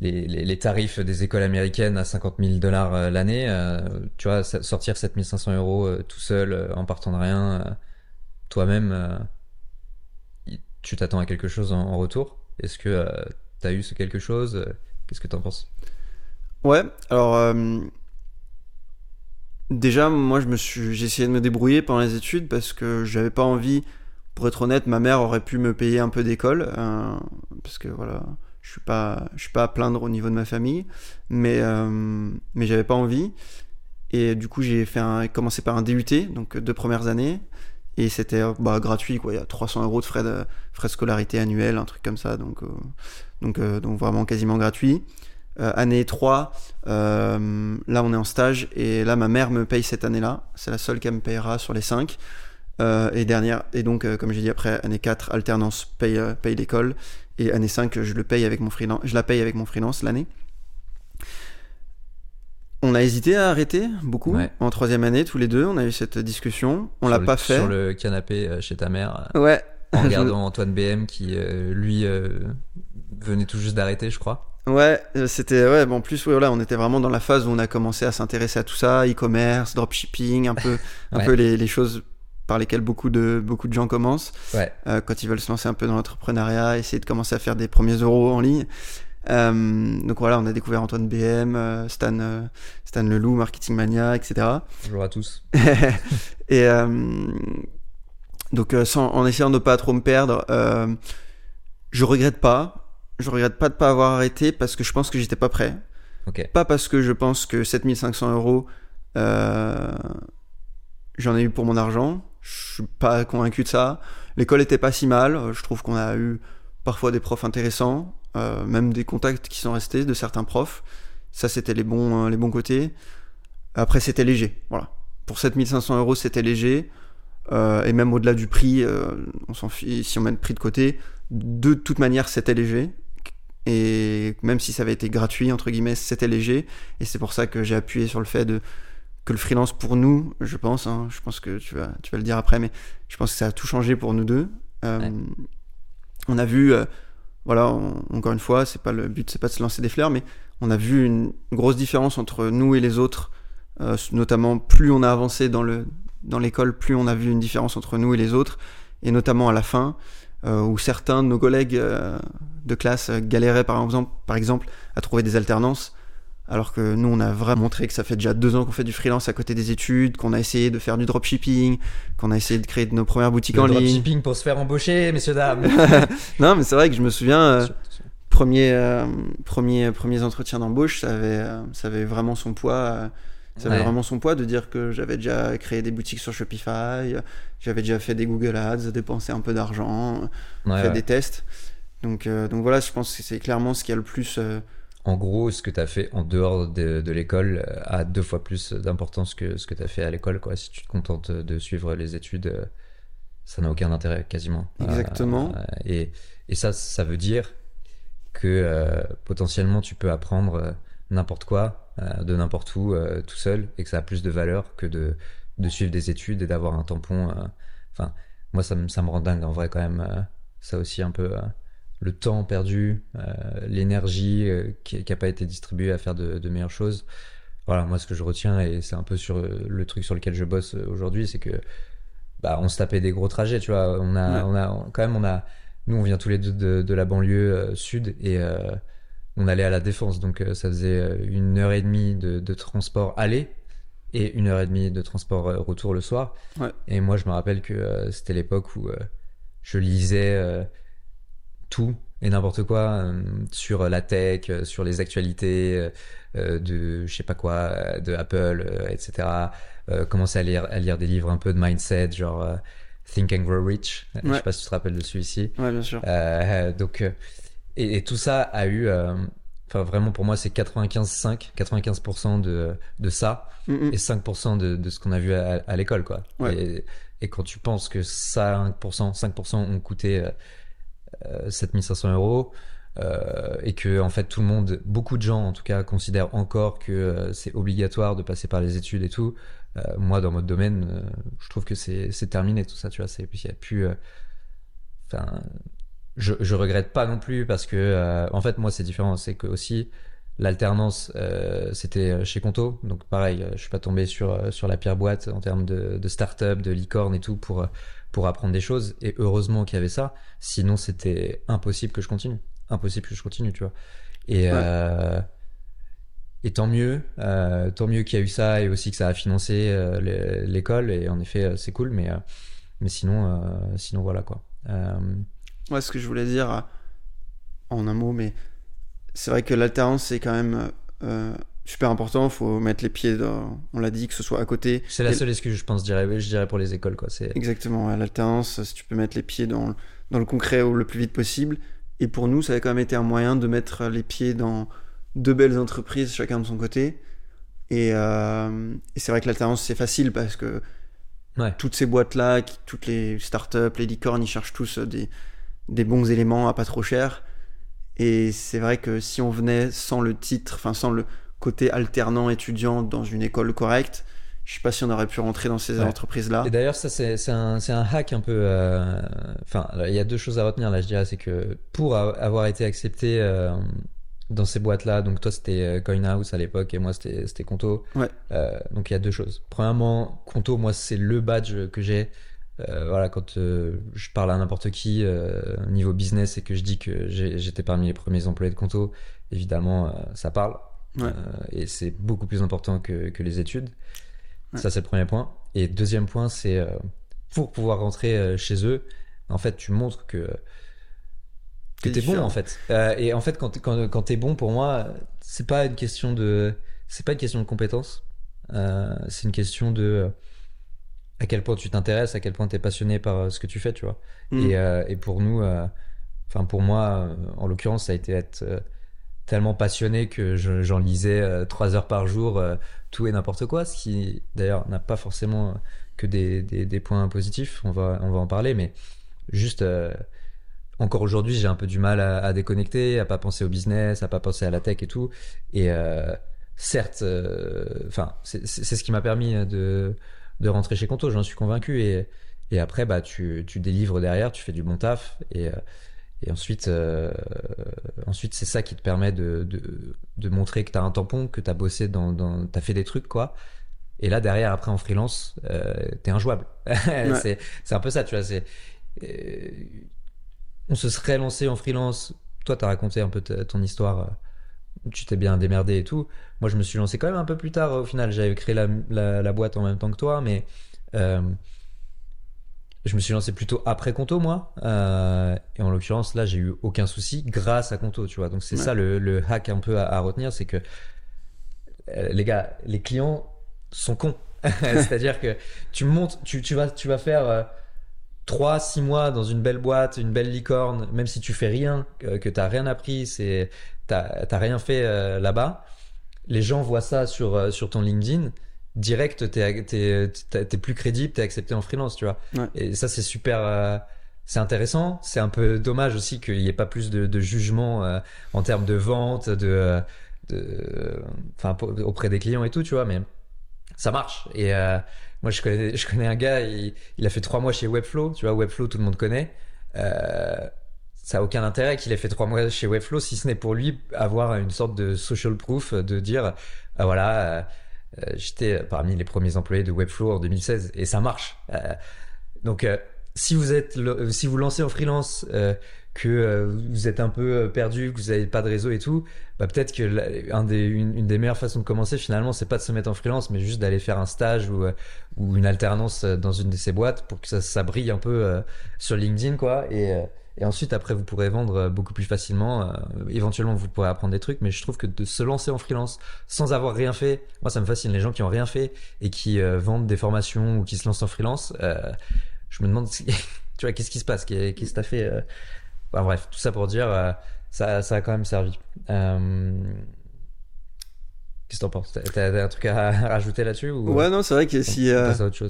les, tarifs des écoles américaines à 50 000 dollars l'année, tu vois, sortir 7500 euros tout seul en partant de rien, toi-même, tu t'attends à quelque chose en, retour? Est-ce que euh, tu as eu ce quelque chose? Qu'est-ce que tu en penses? Ouais, alors euh, déjà moi je me suis j'ai essayé de me débrouiller pendant les études parce que j'avais pas envie pour être honnête, ma mère aurait pu me payer un peu d'école, euh, parce que voilà, je suis pas, je suis pas à plaindre au niveau de ma famille, mais euh, mais j'avais pas envie. Et du coup, j'ai fait un, commencé par un DUT, donc deux premières années, et c'était bah, gratuit, quoi. Il y a 300 euros de frais de frais scolarité annuels, un truc comme ça, donc donc donc vraiment quasiment gratuit. année 3, là on est en stage et là ma mère me paye cette année-là. C'est la seule qu'elle me payera sur les 5. Euh, et dernière, et donc, euh, comme j'ai dit, après année 4, alternance paye, euh, paye l'école. Et année 5, je, le paye avec mon freelance, je la paye avec mon freelance l'année. On a hésité à arrêter beaucoup en troisième année, tous les deux. On a eu cette discussion. On l'a pas fait. Sur le canapé chez ta mère. Ouais. En regardant Antoine BM qui, lui, venait tout juste d'arrêter, je crois. Ouais, c'était ouais, bon, en plus ouais, voilà, on était vraiment dans la phase où on a commencé à s'intéresser à tout ça, e-commerce, dropshipping, un peu un peu les, les, choses par lesquels beaucoup de, beaucoup de gens commencent euh, quand ils veulent se lancer un peu dans l'entrepreneuriat, essayer de commencer à faire des premiers euros en ligne. Euh, donc voilà, on a découvert Antoine BM, euh, Stan, Stan Leloup, Marketing Mania, etc. Bonjour à tous. et donc sans, en essayant de ne pas trop me perdre, je regrette pas. Je regrette pas de pas avoir arrêté parce que je pense que j'étais pas prêt. Pas parce que je pense que 7500 euros, j'en ai eu pour mon argent. Je suis pas convaincu de ça. L'école était pas si mal. Je trouve qu'on a eu parfois des profs intéressants, euh, même des contacts qui sont restés de certains profs. Ça, c'était les bons, euh, côtés. Après, c'était léger. Voilà. Pour 7500 euros, c'était léger. Euh, et même au-delà du prix, si on met le prix de côté, de toute manière, c'était léger. Et même si ça avait été gratuit, entre guillemets, c'était léger. Et c'est pour ça que j'ai appuyé sur le fait de que le freelance pour nous, je pense, hein, je pense que tu vas, tu vas le dire après, mais je pense que ça a tout changé pour nous deux. Euh, on a vu, euh, voilà, encore une fois, c'est pas le but, c'est pas de se lancer des fleurs, mais on a vu une grosse différence entre nous et les autres, euh, notamment plus on a avancé dans le dans l'école, plus on a vu une différence entre nous et les autres, et notamment à la fin, où certains de nos collègues de classe galéraient par exemple, par exemple à trouver des alternances alors que nous, on a vraiment montré que ça fait déjà deux ans qu'on fait du freelance à côté des études, qu'on a essayé de faire du dropshipping, qu'on a essayé de créer nos premières boutiques en ligne. Dropshipping pour se faire embaucher, messieurs dames. non, mais c'est vrai que je me souviens, euh, premier, euh, premier, premiers entretiens d'embauche, ça avait, euh, ça avait vraiment son poids. ça avait vraiment son poids de dire que j'avais déjà créé des boutiques sur Shopify, j'avais déjà fait des Google Ads, dépensé un peu d'argent, fait des tests. Donc, donc voilà, je pense que c'est clairement ce qui a le plus en gros, ce que tu as fait en dehors de, l'école euh, a deux fois plus d'importance que ce que tu as fait à l'école. Quoi. Si tu te contentes de suivre les études, euh, ça n'a aucun intérêt quasiment. Exactement. Euh, et, et, ça, ça veut dire que potentiellement tu peux apprendre n'importe quoi, de n'importe où, tout seul, et que ça a plus de valeur que de, de suivre des études et d'avoir un tampon. Enfin, moi, ça, ça, me rend dingue en vrai quand même. ça aussi un peu le temps perdu, euh, l'énergie euh, qui n'a pas été distribuée à faire de, meilleures choses. Voilà, moi ce que je retiens, et c'est un peu sur euh, le truc sur lequel je bosse aujourd'hui, c'est que bah, on se tapait des gros trajets, tu vois. On a, on a, quand même, on a, nous on vient tous les deux de, la banlieue sud et on allait à la défense, donc ça faisait une heure et demie de, transport aller et une heure et demie de transport retour le soir. Et moi je me rappelle que c'était l'époque où je lisais tout et n'importe quoi euh, sur la tech, euh, sur les actualités euh, de je sais pas quoi, de Apple, etc. commencer à lire, à lire des livres un peu de mindset, genre Think and Grow Rich. Je sais pas si tu te rappelles de celui-ci. Ouais, bien sûr. donc, et, tout ça a eu, enfin vraiment pour moi c'est 95-5, 95%, de, de ça et 5% de, de ce qu'on a vu à, l'école, quoi. Et, et, quand tu penses que 5%, 5% ont coûté 7500 euh, euros. Euh, et que en fait tout le monde, beaucoup de gens en tout cas, considèrent encore que euh, c'est obligatoire de passer par les études et tout. moi, dans notre domaine, je trouve que c'est terminé tout ça, tu vois. C'est il y a plus. Enfin, je, je regrette pas non plus parce que en fait moi c'est différent, c'est que aussi l'alternance c'était chez Conto, donc pareil, je suis pas tombé sur sur la pierre boîte en termes de, de start-up, de licorne et tout pour pour apprendre des choses. Et heureusement qu'il y avait ça. Sinon, c'était impossible que je continue. Impossible que je continue, tu vois. Et, euh, et tant mieux, euh, tant mieux qu'il y a eu ça et aussi que ça a financé euh, l'école. Et en effet, c'est cool. Mais, mais sinon, sinon voilà quoi. Ouais, ce que je voulais dire en un mot, mais c'est vrai que l'alternance, c'est quand même super important. Il faut mettre les pieds dans. On l'a dit, que ce soit à côté. C'est la seule excuse, je pense, je dirais, je dirais pour les écoles. Quoi. Exactement, l'alternance, si tu peux mettre les pieds dans, dans le concret le plus vite possible. Et pour nous, ça a quand même été un moyen de mettre les pieds dans deux belles entreprises, chacun de son côté. Et, euh, c'est vrai que l'alternance, c'est facile parce que toutes ces boîtes-là, toutes les startups, les licornes, ils cherchent tous des, des bons éléments à pas trop cher. Et c'est vrai que si on venait sans le titre, enfin sans le, côté alternant étudiant dans une école correcte, je sais pas si on aurait pu rentrer dans ces entreprises-là. Et d'ailleurs, ça, c'est un, un, hack un peu. Euh, enfin, il y a deux choses à retenir là, je dirais. C'est que pour avoir été accepté euh, dans ces boîtes-là, donc toi, c'était euh, CoinHouse à l'époque et moi, c'était Conto. Ouais. donc, il y a deux choses. Premièrement, Conto, moi, c'est le badge que j'ai. voilà, quand je parle à n'importe qui niveau business et que je dis que j'étais parmi les premiers employés de Conto, évidemment, ça parle. Euh, et c'est beaucoup plus important que, que les études. Ça, c'est le premier point. Et deuxième point, c'est euh, pour pouvoir rentrer euh, chez eux, en fait, tu montres que que t'es bon en fait. et en fait, quand, quand, quand t'es bon, pour moi, c'est pas une question de c'est pas une question de compétence. c'est une question de à quel point tu t'intéresses, à quel point tu es passionné par ce que tu fais, tu vois. Mm. Et, et, pour nous, enfin pour moi, en l'occurrence, ça a été être tellement passionné que j'en lisais euh, trois heures par jour, euh, tout et n'importe quoi, ce qui d'ailleurs n'a pas forcément que des, des, points positifs, on va, on va en parler, mais juste euh, encore aujourd'hui j'ai un peu du mal à, déconnecter, à pas penser au business, à pas penser à la tech et tout, et certes, enfin c'est ce qui m'a permis de, de rentrer chez Conto, j'en suis convaincu, et, et après bah tu, tu délivres derrière, tu fais du bon taf, et et ensuite, euh, ensuite c'est ça qui te permet de, de, de montrer que tu as un tampon, que tu as bossé dans, dans tu as fait des trucs, quoi. Et là, derrière, après, en freelance, euh, t'es injouable. c'est, c'est un peu ça, tu vois. C'est, euh, on se serait lancé en freelance. Toi, t'as raconté un peu ton histoire. Euh, tu t'es bien démerdé et tout. Moi, je me suis lancé quand même un peu plus tard. Au final, j'avais créé la, la, la, boîte en même temps que toi, mais euh, je me suis lancé plutôt après Conto, moi. Euh, et en l'occurrence, là, j'ai eu aucun souci grâce à Conto, tu vois. Donc, c'est ça le, le, hack un peu à, retenir, c'est que euh, les gars, les clients sont cons. C'est-à-dire que tu montes, tu, tu, vas, tu vas faire euh, 3, 6 mois dans une belle boîte, une belle licorne, même si tu fais rien, que, que t'as rien appris, c'est, t'as, rien fait euh, là-bas. Les gens voient ça sur, euh, sur ton LinkedIn direct, t'es es, plus crédible, t'es accepté en freelance, tu vois. Et ça, c'est super. Euh, c'est intéressant. C'est un peu dommage aussi qu'il n'y ait pas plus de, de jugement euh, en termes de vente, de, de, enfin, auprès des clients et tout, tu vois. Mais ça marche. Et euh, moi, je connais, je connais un gars, il, il, a fait trois mois chez Webflow. Tu vois, Webflow, tout le monde connaît. ça a aucun intérêt qu'il ait fait trois mois chez Webflow, si ce n'est pour lui avoir une sorte de social proof, de dire, ah, voilà euh, j'étais parmi les premiers employés de Webflow en 2016 et ça marche. Euh, donc euh, si vous êtes si vous lancez en freelance que vous êtes un peu perdu, que vous n'avez pas de réseau et tout, bah peut-être que des, une, des meilleures façons de commencer finalement, c'est pas de se mettre en freelance, mais juste d'aller faire un stage ou, une alternance dans une de ces boîtes pour que ça, brille un peu sur LinkedIn quoi. Et ensuite, après, vous pourrez vendre euh, beaucoup plus facilement. Euh, éventuellement, vous pourrez apprendre des trucs, mais je trouve que de se lancer en freelance sans avoir rien fait, moi, ça me fascine. Les gens qui ont rien fait et qui euh, vendent des formations ou qui se lancent en freelance, je me demande, tu vois, qu'est-ce qui se passe? Qu'est-ce que t'as fait bah, Bref, tout ça pour dire, ça, ça a quand même servi. Qu'est-ce que t'en penses? T'as un truc à rajouter là-dessus ou... Ouais, non, c'est vrai que si,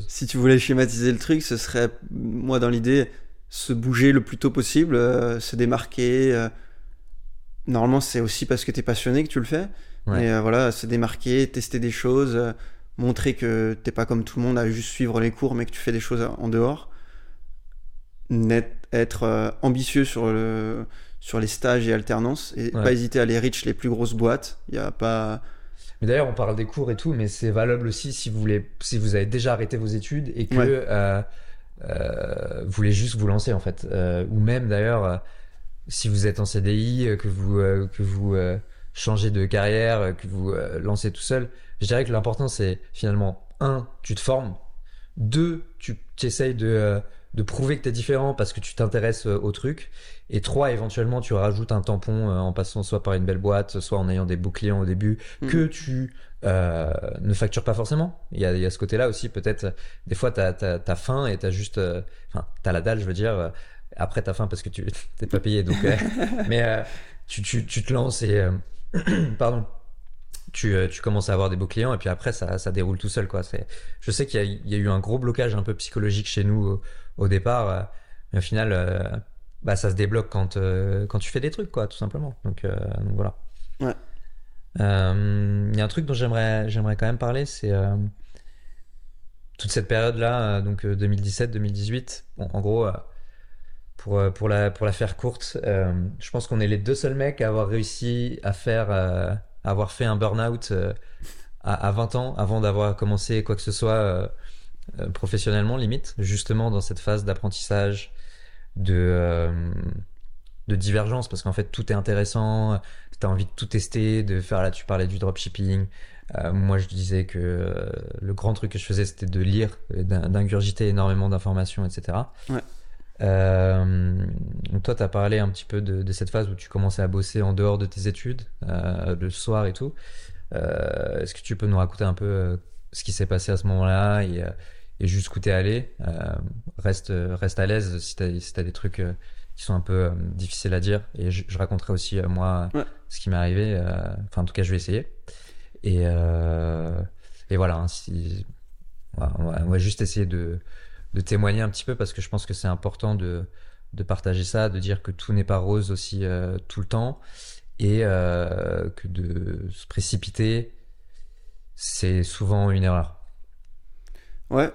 si tu voulais schématiser le truc, ce serait, moi, dans l'idée, se bouger le plus tôt possible, euh, se démarquer. Euh. Normalement, c'est aussi parce que tu es passionné que tu le fais. Mais euh, voilà, se démarquer, tester des choses, montrer que t'es pas comme tout le monde à juste suivre les cours, mais que tu fais des choses en dehors. Net, être ambitieux sur, le, sur les stages et alternances et pas hésiter à aller reach les plus grosses boîtes. Il y a pas. Mais d'ailleurs, on parle des cours et tout, mais c'est valable aussi si vous voulez, si vous avez déjà arrêté vos études et que euh, voulez juste vous lancer en fait. Euh, ou même d'ailleurs, euh, si vous êtes en CDI, que vous, que vous changez de carrière, que vous lancez tout seul, je dirais que l'important c'est finalement, un, tu te formes, deux, tu essayes de, de prouver que tu es différent parce que tu t'intéresses au truc. Et trois, éventuellement, tu rajoutes un tampon en passant soit par une belle boîte, soit en ayant des beaux clients au début, Mm. que tu euh, ne factures pas forcément. Il y a, il y a ce côté-là aussi, peut-être, des fois, t'as as, faim et t'as juste... euh, Enfin, t'as la dalle, je veux dire. euh, après, t'as faim parce que tu t'es pas payé. Donc, euh, mais euh, tu, tu, tu te lances et... euh, pardon. Tu, euh, tu commences à avoir des beaux clients et puis après, ça, ça déroule tout seul. Quoi. C'est- Je sais qu'il y, y a eu un gros blocage un peu psychologique chez nous au, départ. euh, mais au final, euh, bah, ça se débloque quand, euh, quand tu fais des trucs, quoi, tout simplement. Donc, donc voilà. Ouais. Il y a un truc dont j'aimerais j'aimerais quand même parler, c'est toute cette période-là, donc 2017-2018. Bon, en gros, pour, pour, la, pour la faire courte, euh, je pense qu'on est les deux seuls mecs à avoir réussi à faire, euh, à avoir fait un burn-out euh, à, à 20 ans avant d'avoir commencé quoi que ce soit euh, professionnellement, limite, justement dans cette phase d'apprentissage, de, euh, de divergence, parce qu'en fait tout est intéressant, tu as envie de tout tester, de faire là, tu parlais du dropshipping. Euh, moi, je disais que le grand truc que je faisais, c'était de lire, d'ingurgiter énormément d'informations, etc. Ouais. Euh, toi, tu as parlé un petit peu de, de cette phase où tu commençais à bosser en dehors de tes études, euh, le soir et tout. Euh, Est-ce que tu peux nous raconter un peu ce qui s'est passé à ce moment-là et, et jusqu'où t'es allé Euh, Reste, reste à l'aise si t'as si t'as des trucs euh, qui sont un peu euh, difficiles à dire. Et je, je raconterai aussi, euh, moi, Ouais. ce qui m'est arrivé. euh, Enfin, en tout cas, je vais essayer. Et, euh, et voilà, hein, si, voilà, on, va, on va juste essayer de, de témoigner un petit peu parce que je pense que c'est important de, de partager ça, de dire que tout n'est pas rose aussi euh, tout le temps et euh, que de se précipiter, c'est souvent une erreur. Ouais.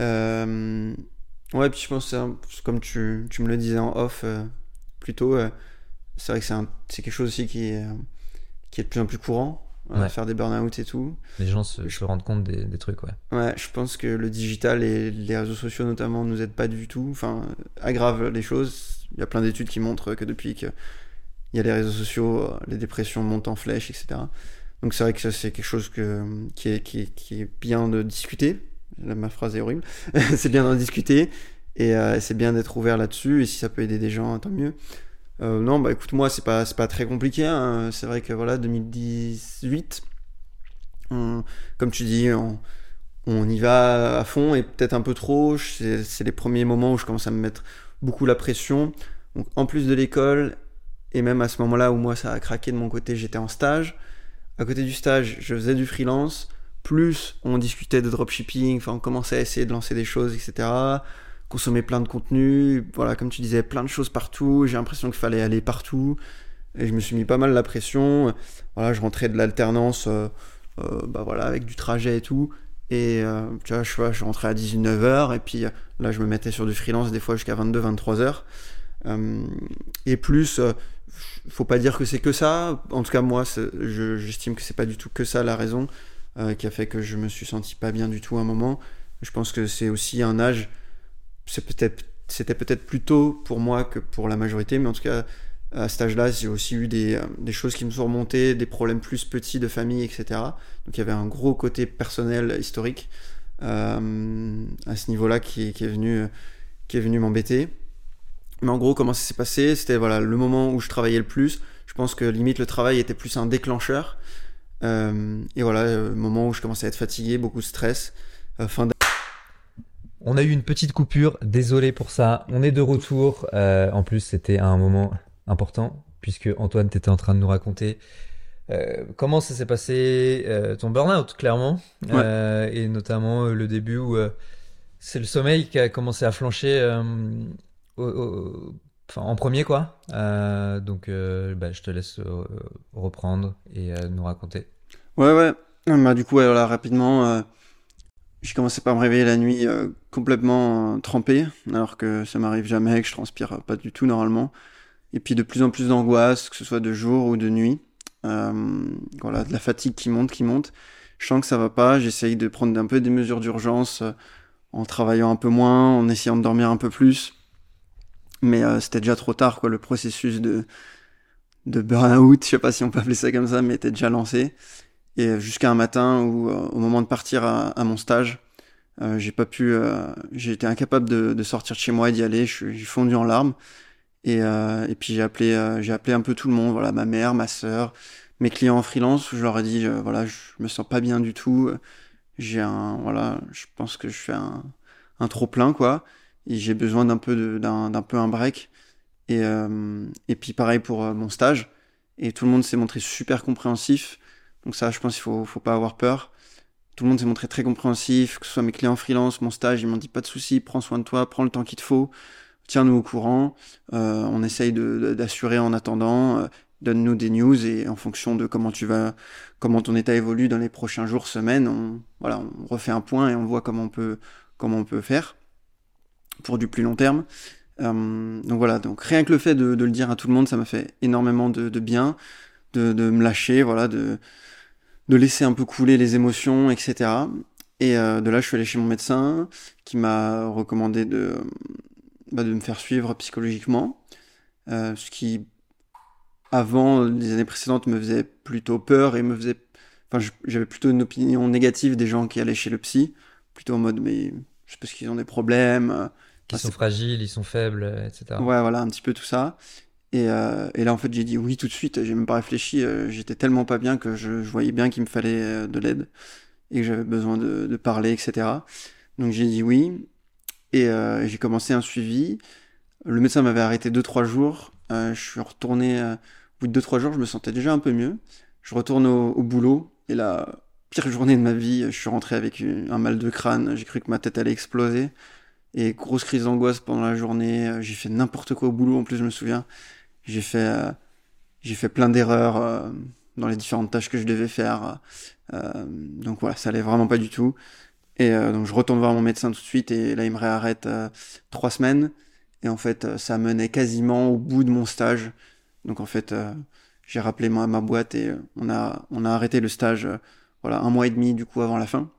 Euh, Ouais, puis je pense comme tu, tu me le disais en off euh, plus tôt, euh, c'est vrai que c'est quelque chose aussi qui est, euh, qui est de plus en plus courant, euh, Ouais. faire des burn-out et tout. Les gens se, se rendent compte des, des trucs, ouais. Ouais, je pense que le digital et les réseaux sociaux notamment nous aident pas du tout, enfin, aggravent les choses. Il y a plein d'études qui montrent que depuis qu'il y a les réseaux sociaux, les dépressions montent en flèche, etc. Donc c'est vrai que c'est quelque chose que, qui, est, qui, est, qui est bien de discuter. Ma phrase est horrible. c'est bien d'en discuter et euh, c'est bien d'être ouvert là-dessus. Et si ça peut aider des gens, tant mieux. Euh, non, bah écoute, moi, c'est pas, pas très compliqué. hein. C'est vrai que voilà, 2018, on- comme tu dis, on, on y va à fond et peut-être un peu trop. C'est c'est les premiers moments où je commence à me mettre beaucoup la pression. Donc, en plus de l'école, et même à ce moment-là où moi ça a craqué de mon côté, j'étais en stage. À côté du stage, je faisais du freelance. Plus on discutait de dropshipping, on commençait à essayer de lancer des choses, etc. Consommer plein de contenu, voilà, comme tu disais, plein de choses partout. J'ai l'impression qu'il fallait aller partout. Et je me suis mis pas mal la pression. Voilà, je rentrais de l'alternance, euh, euh, bah voilà, avec du trajet et tout. Et euh, tu vois, je, rentrais à 19h et puis là, je me mettais sur du freelance des fois jusqu'à 22-23h. Euh, et plus, faut pas dire que c'est que ça. En tout cas, moi, j'estime que c'est pas du tout que ça la raison euh, qui a fait que je me suis senti pas bien du tout à un moment. Je pense que c'est aussi un âge. C'était peut-être plus tôt pour moi que pour la majorité, mais en tout cas, à cet âge-là, j'ai aussi eu des, euh, choses qui me sont remontées, des problèmes plus petits de famille, etc. Donc il y avait un gros côté personnel, historique, euh, à ce niveau-là qui, qui est venu, qui est venu m'embêter. Mais en gros, comment ça s'est passé? C'était voilà, le moment où je travaillais le plus. Je pense que limite le travail était plus un déclencheur. Euh, et voilà, euh, le moment où je commençais à être fatigué, beaucoup de stress. Euh, fin On a eu une petite coupure, désolé pour ça. On est de retour. Euh, en plus, c'était un moment important puisque Antoine, t'étais en train de nous raconter euh, comment ça s'est passé euh, ton burn-out, clairement, Ouais. Et notamment le début où c'est le sommeil qui a commencé à flancher au- au- enfin, en premier, quoi. Euh, donc, euh, bah, je te laisse euh, reprendre et euh, nous raconter. Ouais, ouais. Bah, du coup, rapidement, euh, j'ai commencé par me réveiller la nuit complètement trempé, alors que ça m'arrive jamais, que je transpire pas du tout normalement. Et puis de plus en plus d'angoisse, que ce soit de jour ou de nuit. Voilà, de la fatigue qui monte, qui monte. Je sens que ça va pas, j'essaye de prendre un peu des mesures d'urgence en travaillant un peu moins, en essayant de dormir un peu plus. Mais euh, c'était déjà trop tard, quoi, le processus de, de burn-out, je sais pas si on peut appeler ça comme ça, mais était déjà lancé. Et jusqu'à un matin où, euh, au moment de partir à, à mon stage, Euh, j'ai pas pu, euh, j'ai été incapable de, de, sortir de chez moi et d'y aller. Suis fondu en larmes. Et, euh, et puis j'ai appelé, euh, j'ai appelé un peu tout le monde. Voilà, ma mère, ma sœur, mes clients en freelance. Je leur ai dit, voilà, je me sens pas bien du tout. J'ai un, voilà, je pense que je fais un, un trop plein quoi. J'ai besoin d'un peu d'un, peu un break. Et, et puis pareil pour mon stage. Et tout le monde s'est montré super compréhensif. Donc ça, je pense qu'il faut, faut pas avoir peur. Tout le monde s'est montré très compréhensif, que ce soit mes clients freelance, mon stage, ils m'ont dit pas de souci, prends soin de toi, prends le temps qu'il te faut, tiens-nous au courant, euh, on essaye d'assurer en attendant, euh, donne-nous des news et en fonction de comment tu vas, comment ton état évolue dans les prochains jours, semaines, on, voilà, on refait un point et on voit comment on peut, comment on peut faire pour du plus long terme. Euh, donc voilà, donc rien que le fait de, le dire à tout le monde, ça m'a fait énormément de, bien, de, de, me lâcher, voilà, de, de laisser un peu couler les émotions, etc. Et euh, de là, je suis allé chez mon médecin qui m'a recommandé de, bah, de me faire suivre psychologiquement, euh, ce qui, avant les années précédentes, me faisait plutôt peur et me faisait... Enfin, j'avais plutôt une opinion négative des gens qui allaient chez le psy, plutôt en mode, mais je sais pas qu'ils ont des problèmes. Euh, ils sont fragiles, ils sont faibles, etc. Ouais, voilà, un petit peu tout ça. Et, euh, et, là, en fait, j'ai dit oui tout de suite. J'ai même pas réfléchi. Euh, j'étais tellement pas bien que je, je voyais bien qu'il me fallait euh, de l'aide et que j'avais besoin de, de, parler, etc. Donc j'ai dit oui. Et euh, j'ai commencé un suivi. Le médecin m'avait arrêté 2-3 jours. je suis retourné. au bout de 2-3 jours, je me sentais déjà un peu mieux. Je retourne au, au, boulot. Et la pire journée de ma vie, je suis rentré avec un mal de crâne. J'ai cru que ma tête allait exploser. Et grosse crise d'angoisse pendant la journée. J'ai fait n'importe quoi au boulot, en plus, je me souviens. J'ai fait, euh, fait plein d'erreurs euh, dans les différentes tâches que je devais faire. Euh, donc voilà, ça allait vraiment pas du tout. Et donc je retourne voir mon médecin tout de suite et là il me réarrête trois semaines. Et en fait, ça menait quasiment au bout de mon stage. Donc en fait, j'ai rappelé ma, ma boîte et on a, on a arrêté le stage, voilà, un mois et demi du coup avant la fin.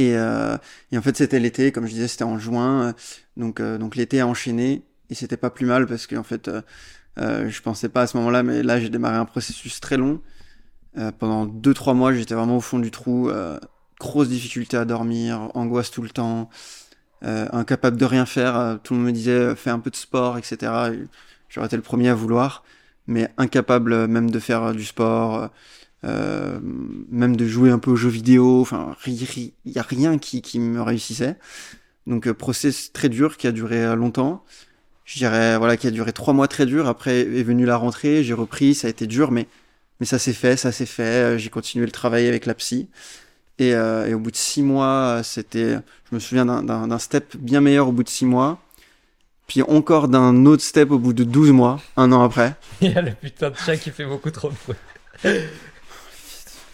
Et, euh, et en fait, c'était l'été, comme je disais, c'était en juin. Donc, euh, donc l'été a enchaîné et c'était pas plus mal parce que en fait, euh, euh, je pensais pas à ce moment-là, mais là j'ai démarré un processus très long. Euh, pendant 2-3 mois, j'étais vraiment au fond du trou, euh, grosse difficulté à dormir, angoisse tout le temps, euh, incapable de rien faire. tout le monde me disait fais un peu de sport, etc. J'aurais été le premier à vouloir, mais incapable même de faire du sport. Même de jouer un peu aux jeux vidéo, enfin, il y a rien qui, qui me réussissait. Donc, process très dur qui a duré longtemps je dirais, voilà, qui a duré trois mois très dur. Après est venue la rentrée, j'ai repris, ça a été dur, mais, mais ça s'est fait, ça s'est fait. J'ai continué le travail avec la psy. Et, euh, et au bout de six mois, c'était, je me souviens d'un step bien meilleur au bout de six mois. Puis encore d'un autre step au bout de 12 mois, un an après. Il y a le putain de chat qui fait beaucoup trop de bruit.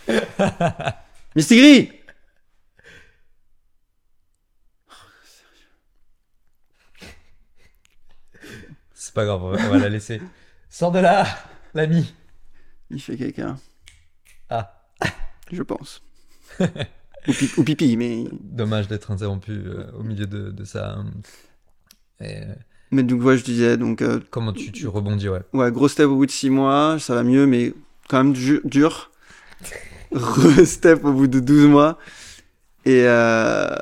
Mistigris C'est pas grave, on va, la laisser. Sors de là, l'ami. Il fait quelqu'un. Ah. Je pense. ou, pipi, mais. Dommage d'être interrompu euh, au milieu de, de ça. Et... Mais donc, ouais, je disais. Donc, euh, Comment tu, tu rebondis, ouais. Ouais, gros step au bout de 6 mois, ça va mieux, mais quand même dur. Re step au bout de 12 mois. Et. Euh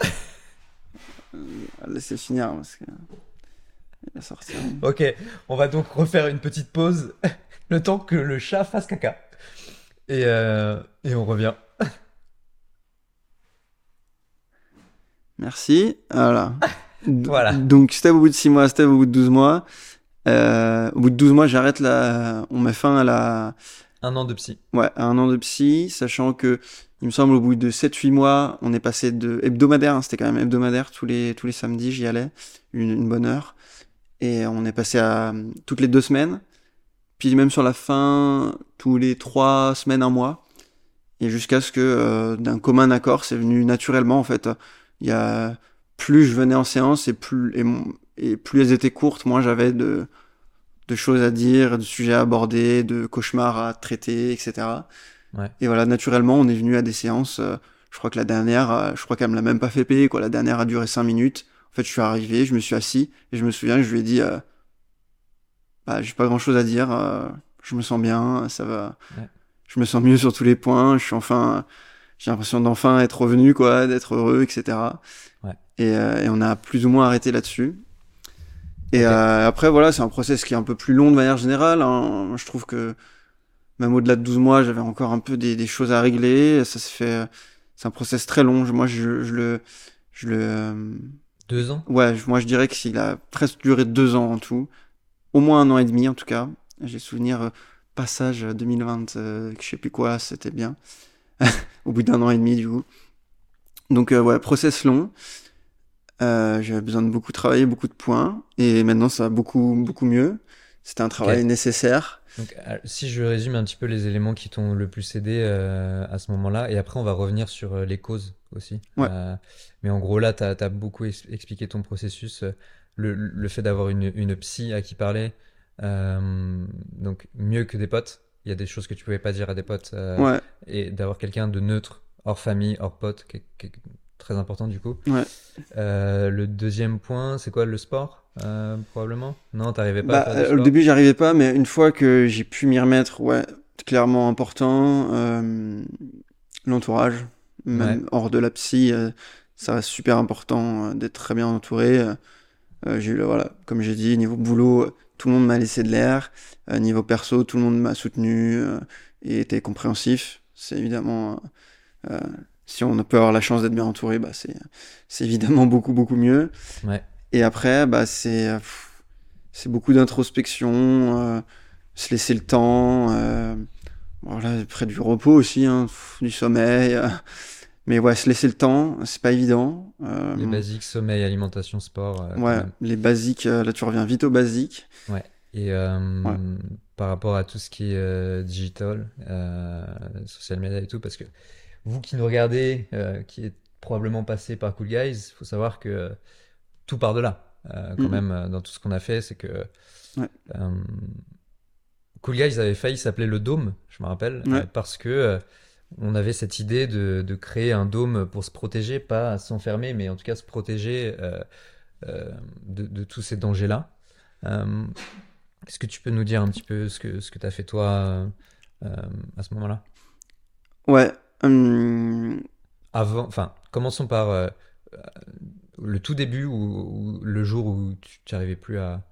laisser finir parce que il sortir. Ok, on va donc refaire une petite pause le temps que le chat fasse caca. Et, euh, et on revient. Merci. Voilà. voilà. Donc, step au bout de 6 mois, step au bout de 12 mois. Euh, au bout de 12 mois, j'arrête la. On met fin à la. Un an de psy. Ouais, un an de psy, sachant que il me semble au bout de 7-8 mois, on est passé de hebdomadaire, hein, c'était quand même hebdomadaire, tous les, tous les samedis j'y allais, une, une, bonne heure, et on est passé à toutes les deux semaines, puis même sur la fin, tous les trois semaines, un mois, et jusqu'à ce que euh, d'un commun accord, c'est venu naturellement en fait. Il y a plus je venais en séance et plus et, et plus elles étaient courtes, moins j'avais de de choses à dire, de sujets à aborder, de cauchemars à traiter, etc. Ouais. Et voilà, naturellement, on est venu à des séances. Euh, je crois que la dernière, euh, je crois qu'elle me l'a même pas fait payer. Quoi. La dernière a duré cinq minutes. En fait, je suis arrivé, je me suis assis et je me souviens que je lui ai dit, euh, bah, j'ai pas grand chose à dire. Euh, je me sens bien, ça va. Ouais. Je me sens mieux sur tous les points. Je suis enfin, j'ai l'impression d'enfin être revenu, quoi, d'être heureux, etc. Ouais. Et, et, on a plus ou moins arrêté là-dessus. Et après, voilà, c'est un process qui est un peu plus long de manière générale. Hein. Je trouve que même au-delà de 12 mois, j'avais encore un peu des, des, choses à régler. Ça se fait, c'est un process très long. Moi, je, je le, je le. Deux ans? Ouais, moi je dirais qu'il a presque duré deux ans en tout, au moins un an et demi en tout cas. J'ai souvenir euh, passage 2020, euh, je sais plus quoi, c'était bien. au bout d'un an et demi du coup. Donc euh, ouais, process long. Euh, j'avais besoin de beaucoup travailler, beaucoup de points, et maintenant ça va beaucoup beaucoup mieux. C'était un travail nécessaire. Donc, euh, si je résume un petit peu les éléments qui t'ont le plus aidé euh, à ce moment-là, et après on va revenir sur les causes aussi. Ouais. Euh, mais en gros, là, tu as, beaucoup ex- expliqué ton processus, le, le fait d'avoir une, une psy à qui parler, donc mieux que des potes. Il y a des choses que tu pouvais pas dire à des potes, Ouais, et d'avoir quelqu'un de neutre, hors famille, hors pote, très important du coup. ouais. Euh, le deuxième point, c'est quoi le sport euh, Probablement? Non, t'arrivais pas à Bah, faire euh, au début, j'y arrivais pas, mais une fois que j'ai pu m'y remettre, ouais, clairement important. euh, L'entourage, même Ouais. hors de la psy, ça reste super important d'être très bien entouré. J'ai eu, le- voilà, comme j'ai dit, niveau boulot, tout le monde m'a laissé de l'air. Niveau perso, tout le monde m'a soutenu et était compréhensif. C'est évidemment, euh, si on peut avoir la chance d'être bien entouré, bah c'est, évidemment beaucoup beaucoup mieux. Ouais. Et après, bah, c'est, beaucoup d'introspection, euh, se laisser le temps, euh, voilà, près du repos aussi, hein, pff, du sommeil. euh, mais ouais, se laisser le temps, c'est pas évident. euh, Les basiques, sommeil, alimentation, sport. ouais, les basiques, là tu reviens vite aux basiques. Et Ouais. par rapport à tout ce qui est digital, social media et tout, parce que vous qui nous regardez, euh, qui êtes probablement passé par Cool Guys, il faut savoir que euh, tout part de là. Euh, quand Mhm. même, euh, dans tout ce qu'on a fait, c'est que Ouais. euh, Cool Guys avait failli s'appeler le Dôme, je me rappelle, Ouais. parce que on avait cette idée de, de créer un dôme pour se protéger, pas s'enfermer, mais en tout cas se protéger de, de tous ces dangers-là. Euh, Est-ce que tu peux nous dire un petit peu ce que, ce que tu as fait toi à ce moment-là? Ouais, hum, Avant, enfin, commençons par euh, euh, le tout début ou, le jour où tu n'arrivais plus à,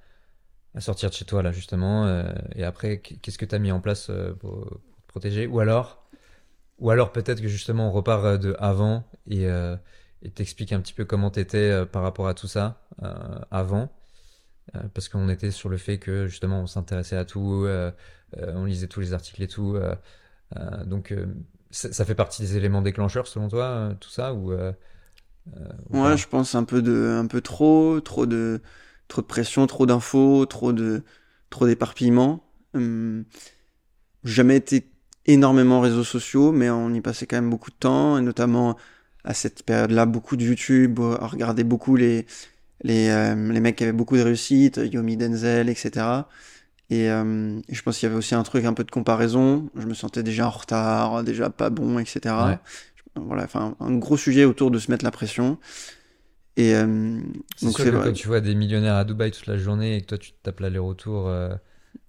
sortir de chez toi, là, justement, euh, et après, qu'est-ce que tu as mis en place euh, pour, te protéger? Ou alors, ou alors peut-être que justement on repart euh, de avant et euh, et t'expliques un petit peu comment t'étais euh, par rapport à tout ça euh, avant. Euh, parce qu'on était sur le fait que justement on s'intéressait à tout, euh, euh, on lisait tous les articles et tout. euh, euh, donc euh, ça ça fait partie des éléments déclencheurs selon toi, euh, tout ça ou, euh, euh, ou ouais, pas je pense un peu de, un peu trop, trop de, trop de pression, trop d'infos, trop de, trop d'éparpillement. Hum, jamais été énormément réseaux sociaux, mais on y passait quand même beaucoup de temps, et notamment à cette période-là, beaucoup de YouTube, à regarder beaucoup les, les, euh, les mecs qui avaient beaucoup de réussite, Yomi Denzel, etc. Et, euh, et je pense qu'il y avait aussi un truc un peu de comparaison. Je me sentais déjà en retard, déjà pas bon, etc. Ouais. Voilà, enfin, un gros sujet autour de se mettre la pression. Et euh, C'est donc sûr c'est que vrai. quand tu vois des millionnaires à Dubaï toute la journée et que toi tu te tapes l'aller-retour euh,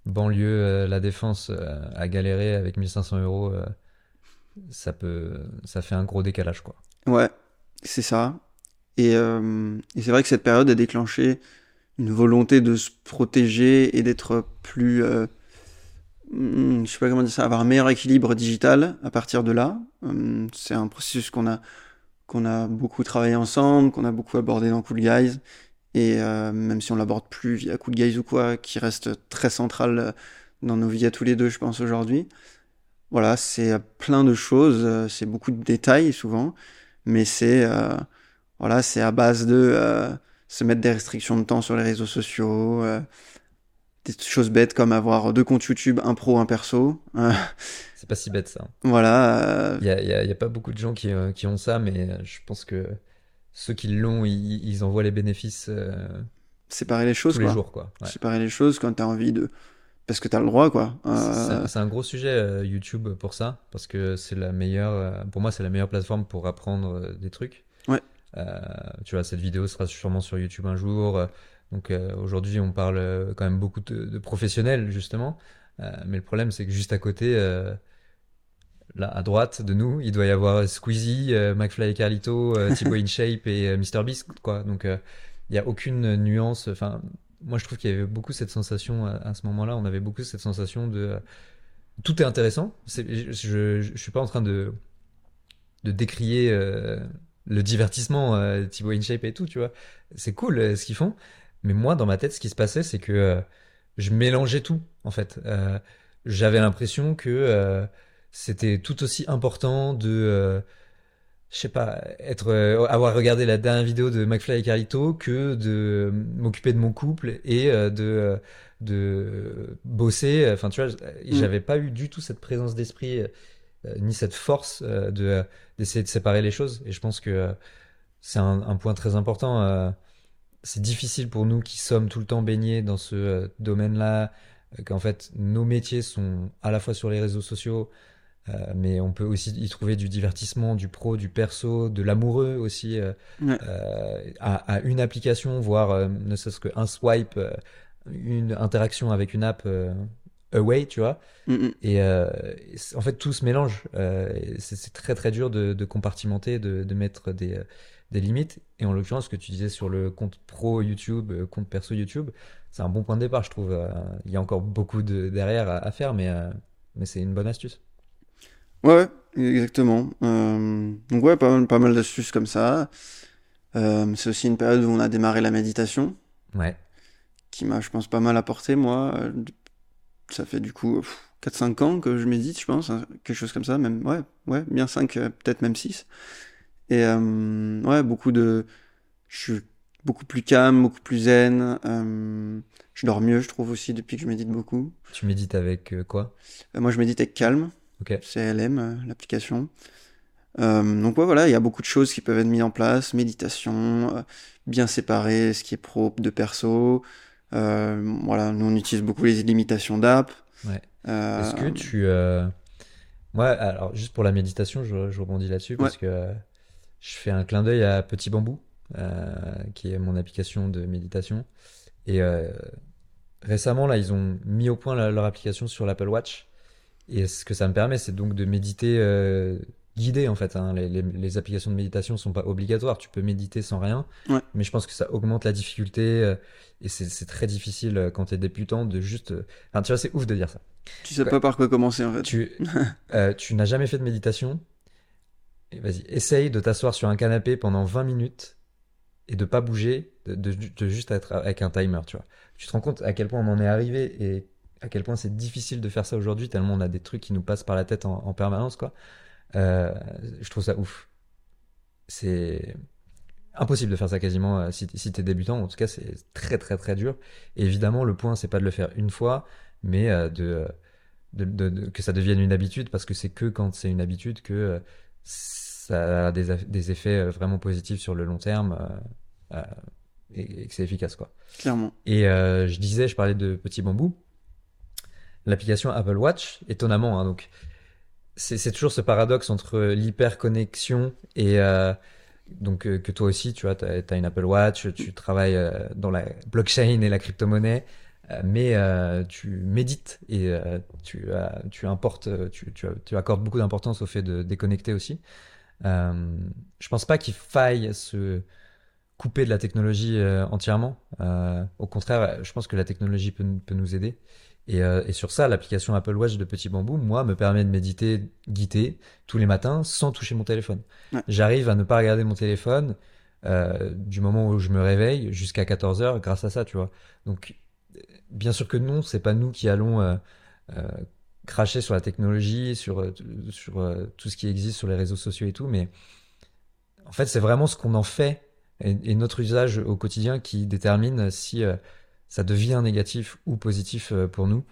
banlieue, euh, la défense à galérer avec 1500 euros, ça peut, ça fait un gros décalage quoi. Ouais, c'est ça. Et, et c'est vrai que cette période a déclenché une volonté de se protéger et d'être plus, euh, hmm, je sais pas comment dire ça, avoir un meilleur équilibre digital à partir de là. Hum, C'est un processus qu'on a, a beaucoup travaillé ensemble, qu'on a beaucoup abordé dans Cool Guys. Et euh, même si on l'aborde plus via Cool Guys ou quoi, qui reste très central euh, dans nos vies à tous les deux, je pense, aujourd'hui. Voilà, c'est euh, plein de choses, c'est beaucoup de détails souvent, mais c'est voilà, c'est à base de se mettre des restrictions de temps sur les réseaux sociaux, euh, des choses bêtes comme avoir deux comptes YouTube, un pro, un perso. Euh, C'est pas si bête ça. voilà, euh, Il y a, pas beaucoup de gens qui, qui ont ça, mais je pense que ceux qui l'ont, ils, ils en voient les bénéfices séparer les choses, tous les quoi. jours quoi. Ouais. Séparer les choses quand t'as envie de, parce que t'as le droit, quoi. C'est Euh, un- c'est un gros sujet euh, YouTube pour ça, parce que c'est la meilleure, euh, pour moi c'est la meilleure plateforme pour apprendre des trucs. Ouais. Euh, tu vois, cette vidéo sera sûrement sur YouTube un jour. euh, donc euh, aujourd'hui on parle euh, quand même beaucoup de, de professionnels justement, Euh, mais le problème c'est que juste à côté, euh, là à droite de nous, il doit y avoir Squeezie, McFly et Carlito, Thibaut InShape et MrBeast, quoi. Donc il n'y a aucune nuance. Enfin, moi je trouve qu'il y avait beaucoup cette sensation à, ce moment-là. On avait beaucoup cette sensation de tout est intéressant. je, je, suis pas en train de de décrier le divertissement, euh, Thibaut InShape et tout, tu vois. C'est cool euh, ce qu'ils font. Mais moi, dans ma tête, ce qui se passait, c'est que euh, je mélangeais tout, en fait. J'avais l'impression que c'était tout aussi important de, je sais pas, être, avoir regardé la dernière vidéo de McFly et Carlito que de m'occuper de mon couple et de, de bosser. Enfin, tu vois, mm. j'avais pas eu du tout cette présence d'esprit ni cette force euh, de d'essayer de séparer les choses. Et je pense que euh, c'est un, point très important. c'est difficile pour nous qui sommes tout le temps baignés dans ce domaine-là, qu'en fait nos métiers sont à la fois sur les réseaux sociaux, mais on peut aussi y trouver du divertissement, du pro, du perso, de l'amoureux aussi, à, une application, voire ne serait-ce qu'un swipe, une interaction avec une app away, tu vois. Mm, mm. Et euh, en fait, tout se mélange. Euh, c'est très très dur de, de compartimenter, de, de mettre des, des, limites. Et en l'occurrence, ce que tu disais sur le compte pro YouTube, euh, compte perso YouTube, c'est un bon point de départ, je trouve. Il y a encore beaucoup de, derrière à, faire, mais, mais c'est une bonne astuce. Ouais, exactement. donc ouais, pas mal, pas mal d'astuces comme ça. c'est aussi une période où on a démarré la méditation. Ouais. Qui m'a, je pense, pas mal apporté, moi, ça fait du coup 4-5 ans que je médite, je pense, hein, quelque chose comme ça, même, ouais, ouais, bien 5, euh, peut-être même 6. Et euh, ouais, beaucoup de. Je suis beaucoup plus calme, beaucoup plus zen. Euh, je dors mieux, je trouve aussi, depuis que je médite beaucoup. Tu médites avec quoi? Moi, je médite avec Calm. Ok. CLM, l'application. donc ouais, voilà, il y a beaucoup de choses qui peuvent être mises en place. Méditation, bien séparer ce qui est pro de perso. Euh, voilà, nous on utilise beaucoup les limitations d'app. Ouais. Euh, Est-ce que tu. Euh... Ouais, alors juste pour la méditation, je, je rebondis là-dessus parce que je fais un clin d'œil à Petit Bambou, qui est mon application de méditation. Et récemment, là, ils ont mis au point leur application sur l'Apple Watch. Et ce que ça me permet, c'est donc de méditer guidé en fait. Hein. Les, les, les, applications de méditation sont pas obligatoires. Tu peux méditer sans rien. Ouais. Mais je pense que ça augmente la difficulté euh, et c'est très difficile euh, quand tu es débutant de juste. Euh, enfin, tu vois, c'est ouf de dire ça. Tu sais pas par quoi commencer en fait. Tu, tu n'as jamais fait de méditation. Vas-y, essaye de t'asseoir sur un canapé pendant 20 minutes et de pas bouger, de, de, de, juste être avec un timer, tu vois. Tu te rends compte à quel point on en est arrivé et à quel point c'est difficile de faire ça aujourd'hui tellement on a des trucs qui nous passent par la tête en, en permanence, quoi. Euh, je trouve ça ouf. C'est impossible de faire ça quasiment euh, si, si t'es débutant. En tout cas, c'est très très très dur. Et évidemment, le point, c'est pas de le faire une fois, mais euh, de, de, de, que ça devienne une habitude, parce que c'est que quand c'est une habitude que ça a des, des, effets vraiment positifs sur le long terme et, et, que c'est efficace, quoi. Clairement. Et je disais, je parlais de Petit Bambou. L'application Apple Watch, étonnamment, hein, donc c'est toujours ce paradoxe entre l'hyperconnexion et euh, donc euh, que toi aussi, tu vois, tu as, une Apple Watch, tu travailles euh, dans la blockchain et la crypto-monnaie, euh, mais tu médites et tu, tu importes, tu, tu, tu accordes beaucoup d'importance au fait de déconnecter aussi. je pense pas qu'il faille se couper de la technologie entièrement. au contraire, je pense que la technologie peut, peut nous aider. Et, euh, et, sur ça, l'application Apple Watch de Petit Bambou, moi, me permet de méditer guidé tous les matins sans toucher mon téléphone. Ouais. J'arrive à ne pas regarder mon téléphone euh, du moment où je me réveille jusqu'à 14 heures grâce à ça, tu vois. Donc, bien sûr que non, c'est pas nous qui allons euh, euh cracher sur la technologie, sur, euh, sur euh, tout ce qui existe sur les réseaux sociaux et tout, mais en fait, c'est vraiment ce qu'on en fait et, et, notre usage au quotidien qui détermine si ça devient négatif ou positif euh, pour nous.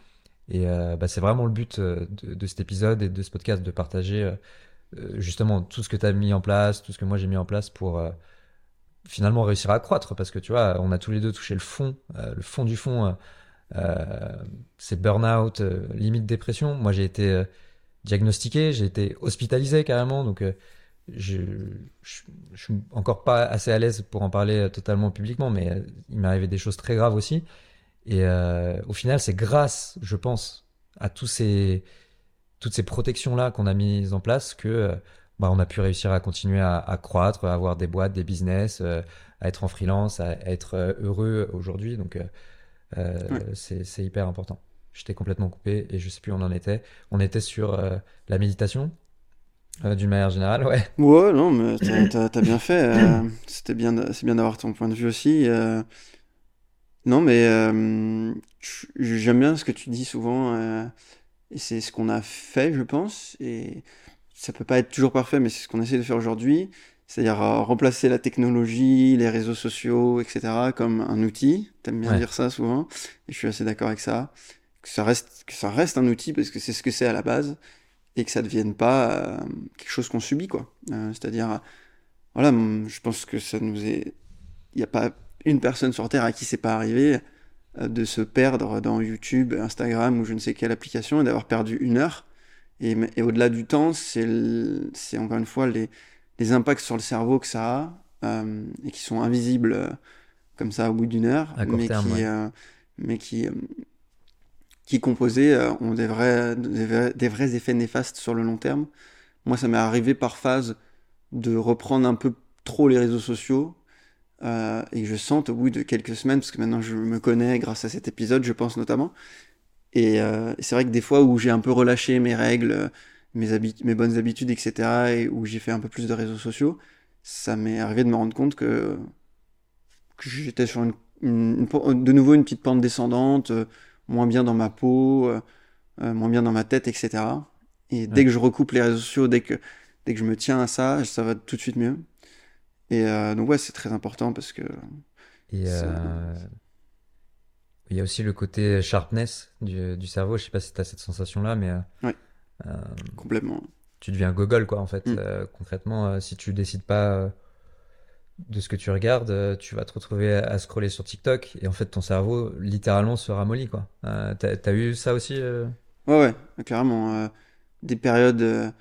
Et euh, bah, c'est vraiment le but euh, de, cet épisode et de ce podcast de partager justement tout ce que tu as mis en place, tout ce que moi j'ai mis en place pour finalement réussir à croître. Parce que tu vois, on a tous les deux touché le fond, le fond du fond. c'est burn-out, limite dépression. Moi j'ai été diagnostiqué, j'ai été hospitalisé carrément. Donc je, je, je, suis encore pas assez à l'aise pour en parler euh, totalement publiquement, mais euh, il m'est arrivé des choses très graves aussi. Et euh, au final, c'est grâce, je pense, à tous ces toutes ces protections là qu'on a mises en place que bah, on a pu réussir à continuer à, croître, à avoir des boîtes, des business, à être en freelance, à, être heureux aujourd'hui. Donc c'est hyper important. J'étais complètement coupé et je sais plus où on en était. On était sur la méditation. D'une manière générale, ouais. Ouais, non, mais t'as as, bien fait. C'était bien, c'est bien d'avoir ton point de vue aussi. Non, mais euh, j'aime bien ce que tu dis souvent, euh, et c'est ce qu'on a fait, je pense, et ça peut pas être toujours parfait, mais c'est ce qu'on essaie de faire aujourd'hui, c'est-à-dire euh, remplacer la technologie, les réseaux sociaux, etc., comme un outil. T'aimes bien dire ça souvent, et je suis assez d'accord avec ça. Que ça reste, que ça reste un outil parce que c'est ce que c'est à la base, et que ça ne devienne pas quelque chose qu'on subit, quoi. c'est-à-dire, voilà, je pense que ça nous est, il n'y a pas une personne sur Terre à qui c'est pas arrivé euh, de se perdre dans YouTube, Instagram ou je ne sais quelle application et d'avoir perdu une heure. Et, au-delà du temps, c'est encore une fois les, les, impacts sur le cerveau que ça a euh, et qui sont invisibles euh, comme ça au bout d'une heure, mais, qui, mais qui, qui composés ont des vrais, des vrais, effets néfastes sur le long terme. Moi, ça m'est arrivé par phase de reprendre un peu trop les réseaux sociaux euh, et je sente au bout de quelques semaines, parce que maintenant je me connais grâce à cet épisode, je pense notamment. Et euh, c'est vrai que des fois où j'ai un peu relâché mes règles, mes, mes bonnes habitudes, etc., et où j'ai fait un peu plus de réseaux sociaux, ça m'est arrivé de me rendre compte que, j'étais sur une, de nouveau une petite pente descendante, euh, moins bien dans ma peau, euh, moins bien dans ma tête, etc. Et dès que je recoupe les réseaux sociaux, dès que, dès que je me tiens à ça, ça va tout de suite mieux. Et euh, donc ouais, c'est très important parce que... Euh, il y a aussi le côté sharpness du, du cerveau. Je sais pas si tu as cette sensation-là, mais... Euh, ouais, complètement. Tu deviens gogol, quoi, en fait. Mm. concrètement, si tu décides pas de ce que tu regardes, tu vas te retrouver à scroller sur TikTok et en fait ton cerveau littéralement se ramollit quoi. Euh, T'as as eu ça aussi Ouais ouais, carrément. des périodes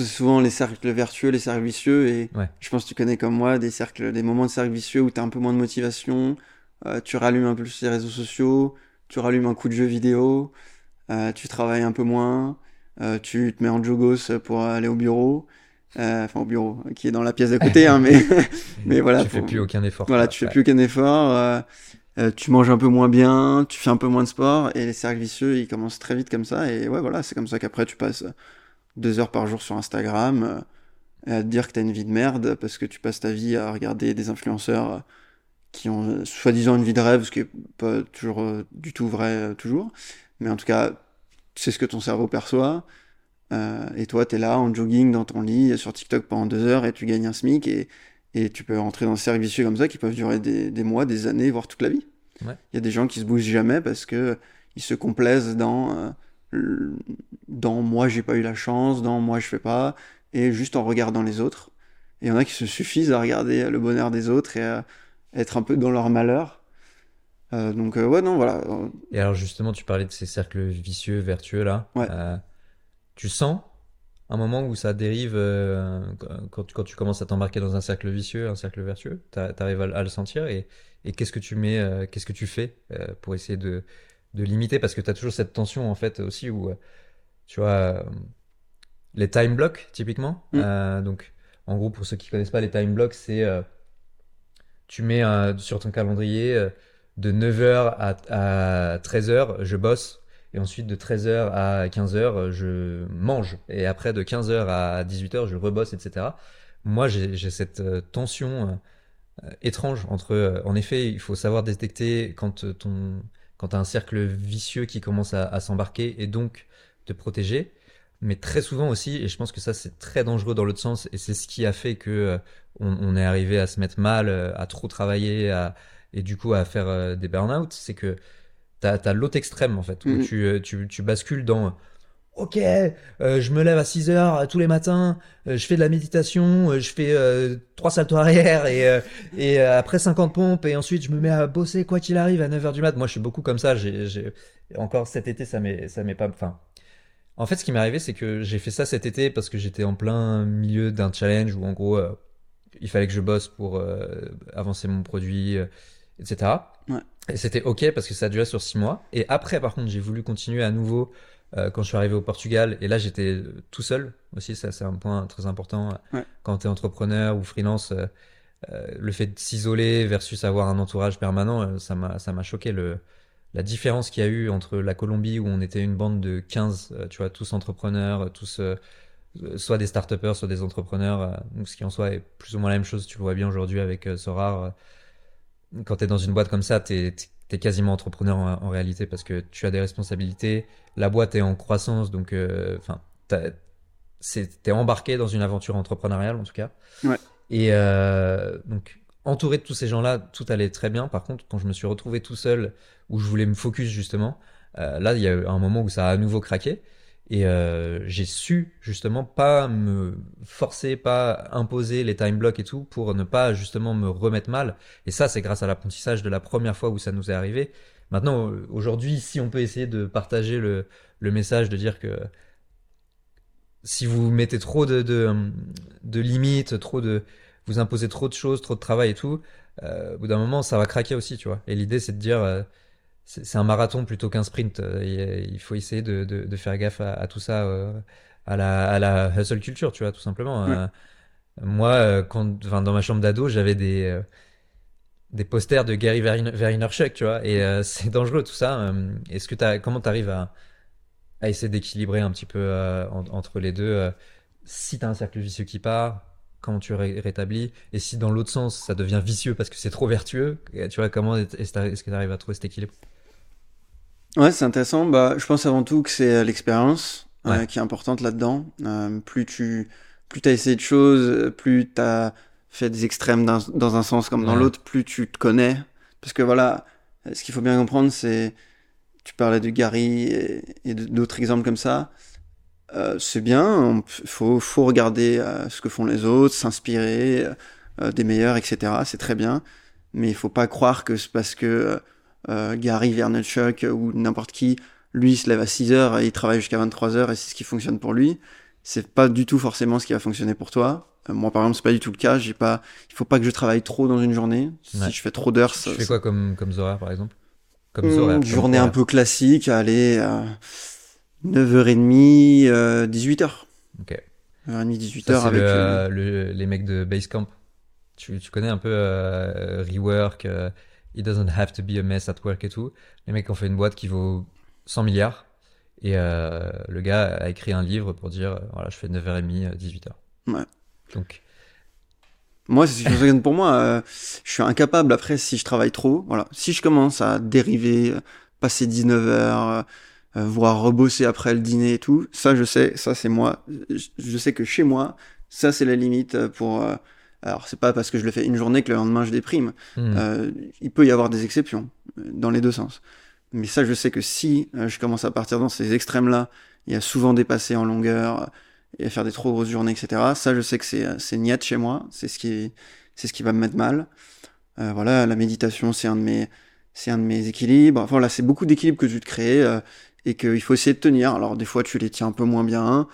souvent les cercles vertueux, les cercles vicieux, et je pense que tu connais comme moi des cercles, des moments de cercles vicieux où tu as un peu moins de motivation, euh, tu rallumes un peu plus les réseaux sociaux, tu rallumes un coup de jeu vidéo, euh, tu travailles un peu moins, euh, tu te mets en jogos pour aller au bureau, enfin au bureau, qui est dans la pièce d'à côté, hein, mais, mais voilà. Tu fais plus aucun effort. Voilà, tu fais plus aucun effort. tu manges un peu moins bien, tu fais un peu moins de sport, et les cercles vicieux, ils commencent très vite comme ça, et ouais, voilà, c'est comme ça qu'après tu passes deux heures par jour sur Instagram euh, à te dire que t'as une vie de merde parce que tu passes ta vie à regarder des influenceurs euh, qui ont euh, soi-disant une vie de rêve, ce qui est pas toujours du tout vrai toujours. Mais en tout cas, c'est ce que ton cerveau perçoit. Et toi, tu es là en jogging dans ton lit sur TikTok pendant deux heures et tu gagnes un SMIC et, et tu peux rentrer dans des cercles vicieux comme ça qui peuvent durer des, des mois, des années, voire toute la vie. Il y a des gens qui se bougent jamais parce que ils se complaisent dans dans moi j'ai pas eu la chance, dans moi je fais pas, et juste en regardant les autres. Et il y en a qui se suffisent à regarder le bonheur des autres et à être un peu dans leur malheur. Euh, donc euh, ouais non voilà. Et alors justement tu parlais de ces cercles vicieux, vertueux là. Ouais. Euh, tu sens un moment où ça dérive quand, tu, quand tu commences à t'embarquer dans un cercle vicieux, un cercle vertueux, tu arrives à, le sentir et, et qu'est-ce que tu mets, qu'est-ce que tu fais pour essayer de de limiter? Parce que tu as toujours cette tension en fait aussi où euh, tu vois euh, les time blocks typiquement mm. euh, donc en gros pour ceux qui connaissent pas les time blocks c'est tu mets sur ton calendrier de 9h à, 13h je bosse et ensuite de 13h à 15h je mange et après de 15h à 18h je rebosse etc moi j'ai cette tension étrange entre en effet il faut savoir détecter quand ton quand tu as un cercle vicieux qui commence à, s'embarquer et donc te protéger. Mais très souvent aussi, et je pense que ça c'est très dangereux dans l'autre sens, et c'est ce qui a fait que euh, on, est arrivé à se mettre mal, euh, à trop travailler, et du coup à faire euh, des burn-out, c'est que tu as, l'autre extrême en fait, où mm. tu, tu, tu bascules dans Ok, je me lève à 6 heures tous les matins, je fais de la méditation, je fais trois saltos arrière et, et après 50 pompes et ensuite je me mets à bosser quoi qu'il arrive à 9 heures du mat. Moi, je suis beaucoup comme ça. J'ai encore cet été, ça m'est ça m'est pas. Enfin, en fait, ce qui m'est arrivé, c'est que j'ai fait ça cet été parce que j'étais en plein milieu d'un challenge où en gros, il fallait que je bosse pour avancer mon produit, etc. Ouais. Et c'était ok parce que ça a duré sur 6 mois. Et après, par contre, j'ai voulu continuer à nouveau quand je suis arrivé au Portugal. Et là, j'étais tout seul aussi. Ça, c'est un point très important. Quand tu es entrepreneur ou freelance, le fait de s'isoler versus avoir un entourage permanent, ça m'a, ça m'a choqué. Le, la différence qu'il y a eu entre la Colombie où on était une bande de 15, tu vois, tous entrepreneurs, tous soit des start soit des entrepreneurs, ce qui en soi est plus ou moins la même chose. Tu le vois bien aujourd'hui avec Sorar quand tu es dans une boîte comme ça, tu es, quasiment entrepreneur en, réalité parce que tu as des responsabilités. La boîte est en croissance, donc euh, enfin, euh, tu es embarqué dans une aventure entrepreneuriale en tout cas. Ouais. Et euh, donc, entouré de tous ces gens-là, tout allait très bien. Par contre, quand je me suis retrouvé tout seul, où je voulais me focus justement, euh, là, il y a eu un moment où ça a à nouveau craqué. Et euh, j'ai su justement pas me forcer, pas imposer les time blocks et tout pour ne pas justement me remettre mal. Et ça, c'est grâce à l'apprentissage de la première fois où ça nous est arrivé. Maintenant, aujourd'hui, si on peut essayer de partager le, le message de dire que si vous mettez trop de, de, de, limites, trop de, vous imposez trop de choses, trop de travail et tout, euh, au bout d'un moment, ça va craquer aussi, tu vois. Et l'idée, c'est de dire, euh, c'est un marathon plutôt qu'un sprint. Euh, il faut essayer de, de, faire gaffe à, tout ça, euh, à, la, à la hustle culture, tu vois, tout simplement. Euh, moi, quand, dans ma chambre d'ado, j'avais des, des posters de Gary Vaynerchuk, tu vois, et c'est dangereux tout ça. Est-ce que as, comment t'arrives à, à essayer d'équilibrer un petit peu entre les deux Si t'as un cercle vicieux qui part, comment tu rétablis et si dans l'autre sens ça devient vicieux parce que c'est trop vertueux tu vois comment est-ce que tu arrives à trouver cet équilibre? Ouais, c'est intéressant. Bah, je pense avant tout que c'est euh, l'expérience euh, qui est importante là-dedans. Euh, plus tu plus as essayé de choses, plus tu as fait des extrêmes dans, dans un sens comme dans l'autre, plus tu te connais. Parce que voilà, ce qu'il faut bien comprendre, c'est. Tu parlais de Gary et, d'autres exemples comme ça. Euh, c'est bien, il faut, faut regarder ce que font les autres, s'inspirer des meilleurs, etc. C'est très bien. Mais il faut pas croire que c'est parce que euh, Gary Vaynerchuk ou n'importe qui, lui il se lève à 6 heures et il travaille jusqu'à 23 heures et c'est ce qui fonctionne pour lui. C'est pas du tout forcément ce qui va fonctionner pour toi. Euh, moi par exemple c'est pas du tout le cas. J'ai pas, il faut pas que je travaille trop dans une journée. Si je fais trop d'heures, tu fais quoi comme comme Zora par exemple? Comme Zora. Une journée un peu classique, allez, euh, 9h30, euh, 18h. Ok. 9h30, 18h avec euh, le, les mecs de Basecamp. Tu, tu connais un peu euh, Rework, It doesn't have to be a mess at work et tout. Les mecs ont fait une boîte qui vaut 100 milliards. Et euh, le gars a écrit un livre pour dire voilà, je fais 9h30, 18h. Ouais. Donc. Moi, c'est ce qui pour moi. Euh, je suis incapable après si je travaille trop. Voilà. Si je commence à dériver, passer 19h, euh, voire rebosser après le dîner et tout, ça je sais, ça c'est moi. Je sais que chez moi, ça c'est la limite pour alors c'est pas parce que je le fais une journée que le lendemain je déprime. Hmm. Euh, il peut y avoir des exceptions euh, dans les deux sens. Mais ça, je sais que si euh, je commence à partir dans ces extrêmes-là, y a souvent dépassé en longueur et à faire des trop grosses journées, etc. Ça, je sais que c'est c'est niette chez moi. C'est ce qui c'est ce qui va me mettre mal. Euh, voilà, la méditation, c'est un de mes c'est un de mes équilibres. Voilà, c'est beaucoup d'équilibres que je te créer euh, et qu'il faut essayer de tenir. Alors des fois, tu les tiens un peu moins bien.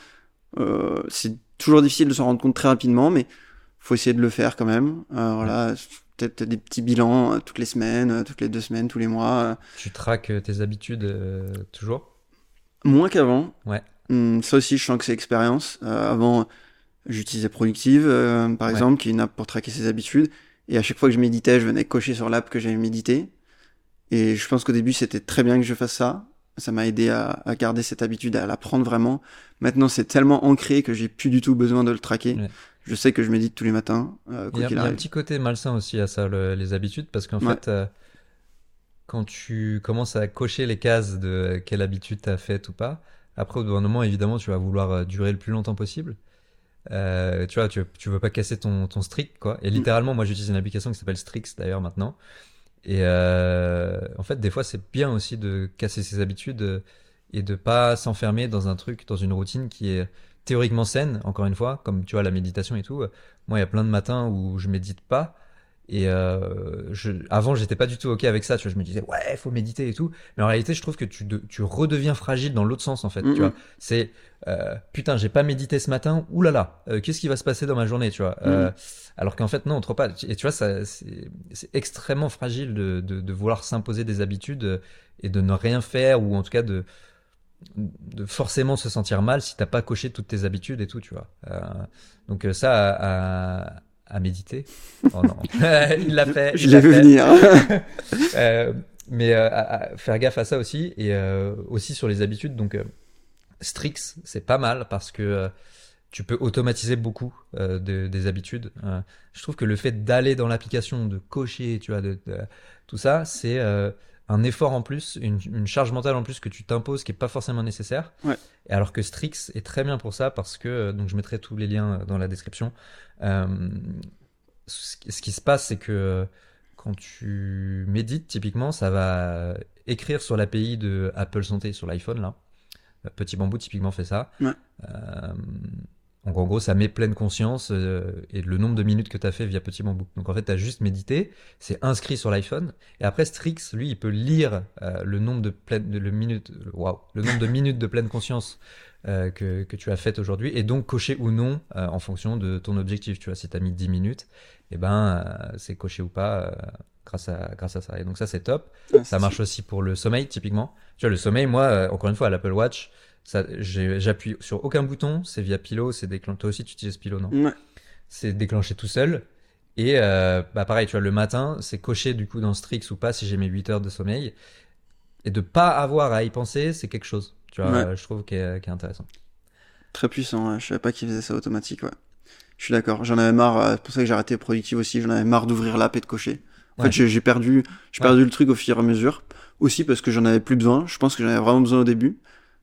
c'est toujours difficile de s'en rendre compte très rapidement, mais faut essayer de le faire quand même. Euh, voilà, peut-être des petits bilans euh, toutes les semaines, euh, toutes les deux semaines, tous les mois. Tu traques tes habitudes toujours? Moins qu'avant. Ouais. Hum, ça aussi, je sens que c'est expérience. avant, j'utilisais Productive, par exemple, qui est une app pour traquer ses habitudes. Et à chaque fois que je méditais, je venais cocher sur l'app que j'avais médité. Et je pense qu'au début, c'était très bien que je fasse ça. Ça m'a aidé à, à, garder cette habitude, à l'apprendre vraiment. Maintenant, c'est tellement ancré que j'ai plus du tout besoin de le traquer. Je sais que je médite tous les matins. Euh, il, y a, un petit côté malsain aussi à ça, les habitudes, parce qu'en fait, euh, quand tu commences à cocher les cases de quelle habitude tu as faite ou pas, après, au bout d'un moment, évidemment, tu vas vouloir euh, durer le plus longtemps possible. Euh, tu vois, tu, tu veux pas casser ton, ton strict, quoi. Et mm. littéralement, moi, j'utilise une application qui s'appelle Strix, d'ailleurs, maintenant. Et en fait, des fois, c'est bien aussi de casser ses habitudes et de pas s'enfermer dans un truc, dans une routine qui est théoriquement saine, encore une fois, comme tu vois la méditation et tout. Moi, il y a plein de matins où je médite pas. Et euh, je, avant, j'étais pas du tout ok avec ça. Tu vois, je me disais ouais, faut méditer et tout. Mais en réalité, je trouve que tu, tu redeviens fragile dans l'autre sens en fait. Tu vois, c'est euh, putain, j'ai pas médité ce matin. Ouh là là, euh, qu'est-ce qui va se passer dans ma journée, tu vois euh, Alors qu'en fait, non, trop pas. Et tu vois, ça, c'est extrêmement fragile de, de, de vouloir s'imposer des habitudes et de ne rien faire ou en tout cas de de forcément se sentir mal si t'as pas coché toutes tes habitudes et tout, tu vois. Euh, donc euh, ça à, à, méditer. Oh non, il l'a fait. Je l'ai vu venir. euh, mais euh, à, faire gaffe à ça aussi et aussi sur les habitudes. Donc Strix, c'est pas mal parce que tu peux automatiser beaucoup de, des habitudes. je trouve que le fait d'aller dans l'application, de cocher, tu vois, de, de tout ça, c'est un effort en plus, une, charge mentale en plus que tu t'imposes qui est pas forcément nécessaire. Ouais. Et alors que Strix est très bien pour ça parce que euh, donc je mettrai tous les liens dans la description. Euh, ce, qui se passe, c'est que euh, quand tu médites, typiquement, ça va écrire sur l'API de Apple Santé sur l'iPhone là. Petit bambou typiquement fait ça. Ouais. Euh, donc en gros, ça met pleine conscience euh, et le nombre de minutes que tu as fait via Petit Bambou. Donc en fait, tu as juste médité, c'est inscrit sur l'iPhone. Et après, Strix, lui, il peut lire euh, le nombre de pleine, le minute, le nombre de minutes de pleine conscience euh, que, que, tu as faites aujourd'hui et donc cocher ou non en fonction de ton objectif. Tu vois, si tu as mis 10 minutes, et eh ben c'est coché ou pas grâce à grâce à ça. Et donc ça c'est top. ça marche aussi pour le sommeil typiquement. Tu vois le sommeil, moi encore une fois à l'Apple Watch, j'appuie sur aucun bouton, c'est via Pilo, c'est déclenché. Toi aussi, tu utilises Pilo, non? Ouais. C'est déclenché tout seul. Et euh, bah pareil, tu vois, le matin, c'est coché du coup dans Strix ou pas si j'ai mes 8 heures de sommeil. Et de pas avoir à y penser, c'est quelque chose. Tu vois, je trouve qui est, intéressant. Très puissant, ouais. je savais pas qu'il faisait ça automatique, ouais. Je suis d'accord, j'en avais marre, euh, c'est pour ça que j'ai arrêté Productive aussi, j'en avais marre d'ouvrir l'app et de cocher. En fait, j'ai perdu, j'ai perdu le truc au fur et à mesure. Aussi parce que j'en avais plus besoin, je pense que j'en avais vraiment besoin au début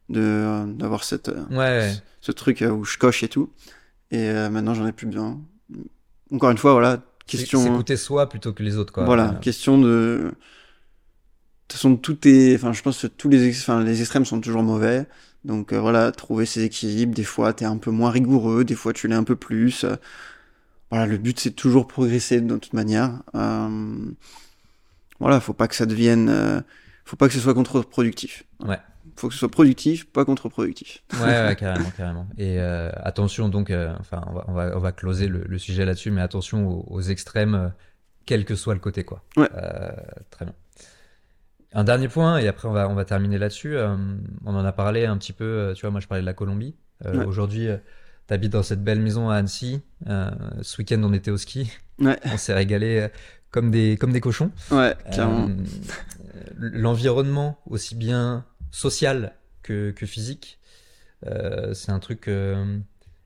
de d'avoir cette euh, ouais. ce truc euh, où je coche et tout. Et euh, maintenant j'en ai plus besoin. Encore une fois voilà question s'écouter soi plutôt que les autres quoi. Voilà question de de toute façon tout est enfin je pense que tous les enfin les extrêmes sont toujours mauvais. Donc voilà trouver ses équilibres des fois t'es un peu moins rigoureux des fois tu l'es un peu plus. Voilà le but c'est toujours progresser de toute manière. Voilà faut pas que ça devienne faut pas que ce soit contre-productif. Ouais faut que ce soit productif, pas contre-productif. Ouais, ouais, carrément, carrément. Et euh, attention donc, euh, enfin, on va, on va, on va closer le, le sujet là-dessus, mais attention aux, aux extrêmes, euh, quel que soit le côté, quoi. Ouais. Très bien. Un dernier point, et après on va, on va terminer là-dessus. On en a parlé un petit peu, tu vois, moi je parlais de la Colombie. Ouais. Aujourd'hui, tu habites dans cette belle maison à Annecy. ce week-end, on était au ski. Ouais. On s'est régalé comme des, comme des cochons. Ouais, clairement. L'environnement, aussi bien social que, que physique. Euh, c'est un truc euh,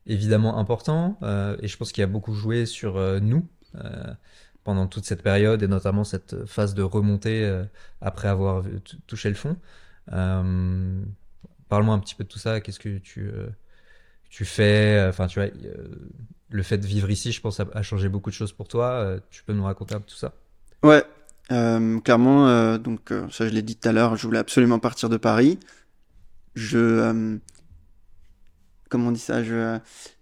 évidemment important euh, et je pense qu'il a beaucoup joué sur nous pendant toute cette période et notamment cette phase de remontée après avoir touché le fond. Parle-moi un petit peu de tout ça. Qu'est-ce que tu tu fais Enfin, tu vois, le fait de vivre ici, je pense, a, a changé beaucoup de choses pour toi. tu peux nous raconter un peu tout ça? Ouais, euh, clairement, euh, donc euh, ça je l'ai dit tout à l'heure, je voulais absolument partir de Paris. Je, comment on dit ça, je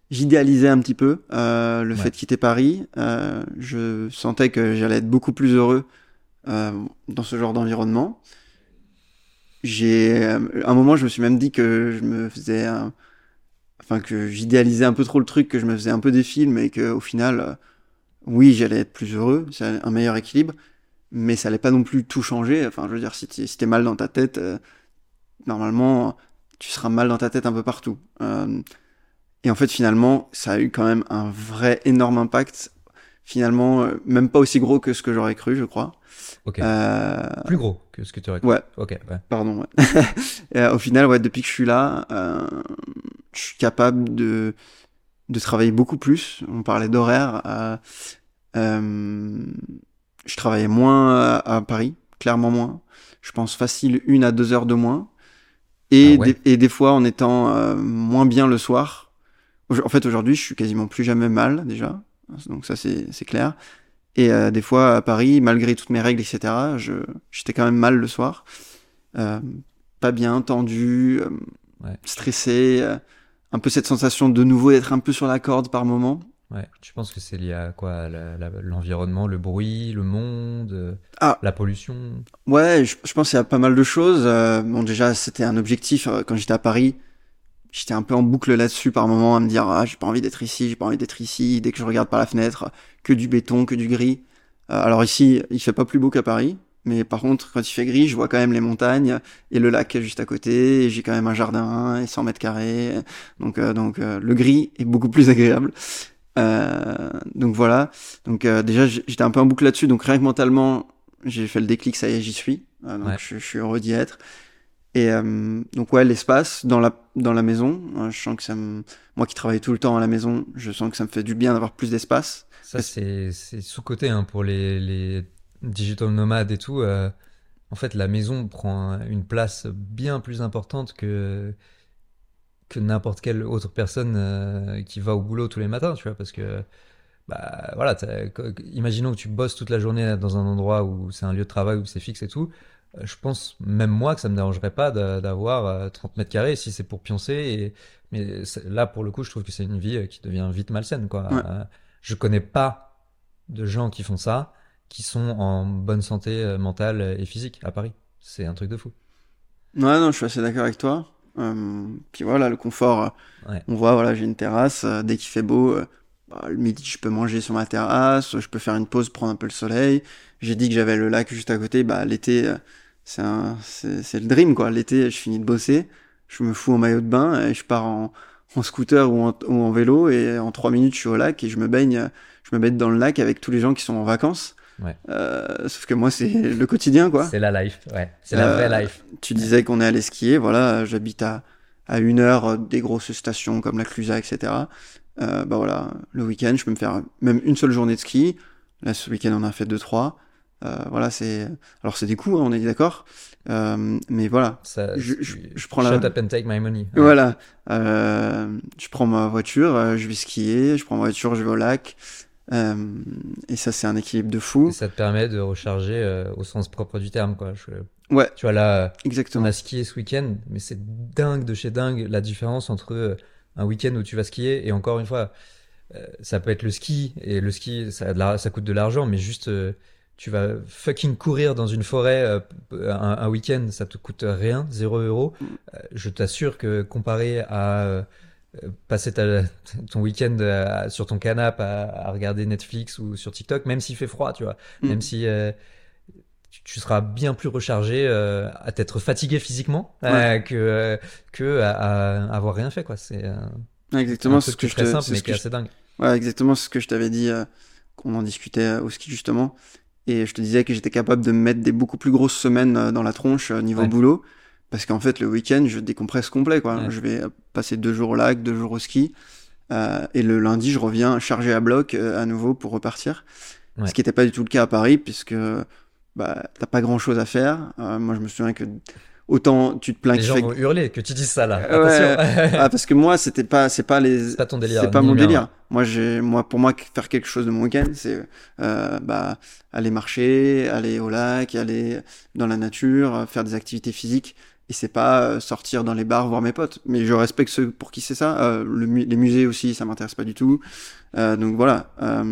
j'idéalisais un petit peu le ouais. fait de quitter Paris. je sentais que j'allais être beaucoup plus heureux dans ce genre d'environnement. J'ai, à un moment, je me suis même dit que je me faisais, un... enfin que j'idéalisais un peu trop le truc, que je me faisais un peu des films et que au final, oui, j'allais être plus heureux, c'est un meilleur équilibre mais ça allait pas non plus tout changer. Enfin, je veux dire, si t'es si mal dans ta tête, euh, normalement, tu seras mal dans ta tête un peu partout. Euh, et en fait, finalement, ça a eu quand même un vrai énorme impact. Finalement, euh, même pas aussi gros que ce que j'aurais cru, je crois. Ok. Plus gros que ce que tu aurais cru. Ouais. Ok. Ouais. Pardon. Ouais. et, au final, ouais, depuis que je suis là, je suis capable de de travailler beaucoup plus. On parlait d'horaire. Euh, je travaillais moins à, Paris, clairement moins. Je pense facile une à deux heures de moins. Et, ah ouais. des, et des fois en étant euh, moins bien le soir. En fait, aujourd'hui, je suis quasiment plus jamais mal déjà. Donc ça, c'est clair. Et euh, des fois à Paris, malgré toutes mes règles, etc., j'étais quand même mal le soir. Euh, pas bien, tendu, euh, ouais. stressé. Euh, un peu cette sensation de nouveau d'être un peu sur la corde par moment. Ouais, tu penses que c'est lié à quoi? L'environnement, le bruit, le monde, ah. la pollution? Ouais, je, je pense qu'il y a pas mal de choses. Euh, bon, déjà, c'était un objectif. Euh, quand j'étais à Paris, j'étais un peu en boucle là-dessus par moment à me dire ah, j'ai pas envie d'être ici, j'ai pas envie d'être ici. Dès que je regarde par la fenêtre, que du béton, que du gris. Euh, alors ici, il fait pas plus beau qu'à Paris, Mais par contre, quand il fait gris, je vois quand même les montagnes et le lac juste à côté. Et j'ai quand même un jardin et 100 mètres carrés. Donc, euh, donc euh, le gris est beaucoup plus agréable. Euh, donc voilà. Donc déjà, j'étais un peu en boucle là-dessus. Donc rien que mentalement, j'ai fait le déclic, ça y est, j'y suis. donc je, je, suis heureux d'y être. Et donc ouais, l'espace dans la dans la maison, je sens que ça me... moi qui travaille tout le temps à la maison, je sens que ça me fait du bien d'avoir plus d'espace. Ça c'est sous côté hein, pour les, les digital nomades et tout, euh, en fait, la maison prend une place bien plus importante que que n'importe quelle autre personne euh, qui va au boulot tous les matins, tu vois, parce que bah voilà, imaginons que tu bosses toute la journée dans un endroit où c'est un lieu de travail où c'est fixe et tout. Euh, je pense même moi que ça me dérangerait pas d'avoir 30 mètres carrés si c'est pour pioncer. Et, mais là, pour le coup, je trouve que c'est une vie qui devient vite malsaine. Quoi. je connais pas de gens qui font ça qui sont en bonne santé euh, mentale et physique à Paris. C'est un truc de fou. Ouais, non, je suis assez d'accord avec toi. Euh, puis voilà, le confort, euh, on voit, voilà, j'ai une terrasse, dès qu'il fait beau, bah, le midi, je peux manger sur ma terrasse, je peux faire une pause, prendre un peu le soleil. J'ai dit que j'avais le lac juste à côté, bah, l'été, c'est c'est le dream, quoi. L'été, je finis de bosser, je me fous en maillot de bain et je pars en, en scooter ou en, ou en, vélo et en trois minutes, je suis au lac et je me baigne, je me baigne dans le lac avec tous les gens qui sont en vacances. Ouais. Euh, sauf que moi, c'est le quotidien, quoi. C'est la life, ouais. C'est la vraie euh, life. Tu disais qu'on est allé skier, voilà. J'habite à, à une heure des grosses stations comme la Clusa, etc. Euh, bah voilà, le week-end, je peux me faire même une seule journée de ski. Là, ce week-end, on a fait deux, trois. Euh, voilà, c'est. Alors, c'est des coûts, hein, on est d'accord. Euh, mais voilà. Ça, je, je, je, prends Shut up and take my money. Voilà. Euh, je prends ma voiture, je vais skier, je prends ma voiture, je vais au lac. Euh, et ça, c'est un équilibre de fou. Et ça te permet de recharger euh, au sens propre du terme, quoi. ouais. Tu vois, là, exactement. on a skié ce week-end, mais c'est dingue de chez dingue la différence entre euh, un week-end où tu vas skier et encore une fois, ça peut être le ski et le ski, ça, ça coûte de l'argent, mais juste tu vas fucking courir dans une forêt un, un week-end, ça te coûte rien, 0 euros. Mm. je t'assure que comparé à passer ton week-end euh, sur ton canapé à, regarder Netflix ou sur TikTok, même s'il fait froid, tu vois, mm. même si euh, tu, seras bien plus rechargé euh, à t'être fatigué physiquement que que à, avoir rien fait, quoi. C'est exactement ce que je te, simple, mais qui est assez dingue. Ouais, exactement ce que je t'avais dit qu'on en discutait au ski justement. Et je te disais que j'étais capable de me mettre des beaucoup plus grosses semaines dans la tronche niveau boulot parce qu'en fait le week-end je décompresse complet quoi. Je vais passer deux jours au lac, deux jours au ski, euh, et le lundi je reviens chargé à bloc euh, à nouveau pour repartir. Ce qui n'était pas du tout le cas à Paris puisque bah t'as pas grand chose à faire. Euh, moi je me souviens que autant tu te plains les gens vont hurler que tu dises ça là. Ah, parce que moi c'était pas c'est pas les c'est pas ton délire c'est pas mon délire. moi j'ai moi pour moi faire quelque chose de mon week-end c'est euh, bah aller marcher aller au lac aller dans la nature faire des activités physiques et c'est pas euh, sortir dans les bars voir mes potes. Mais je respecte ceux pour qui c'est ça. Euh, le les musées aussi, ça m'intéresse pas du tout. Euh, donc voilà. Euh,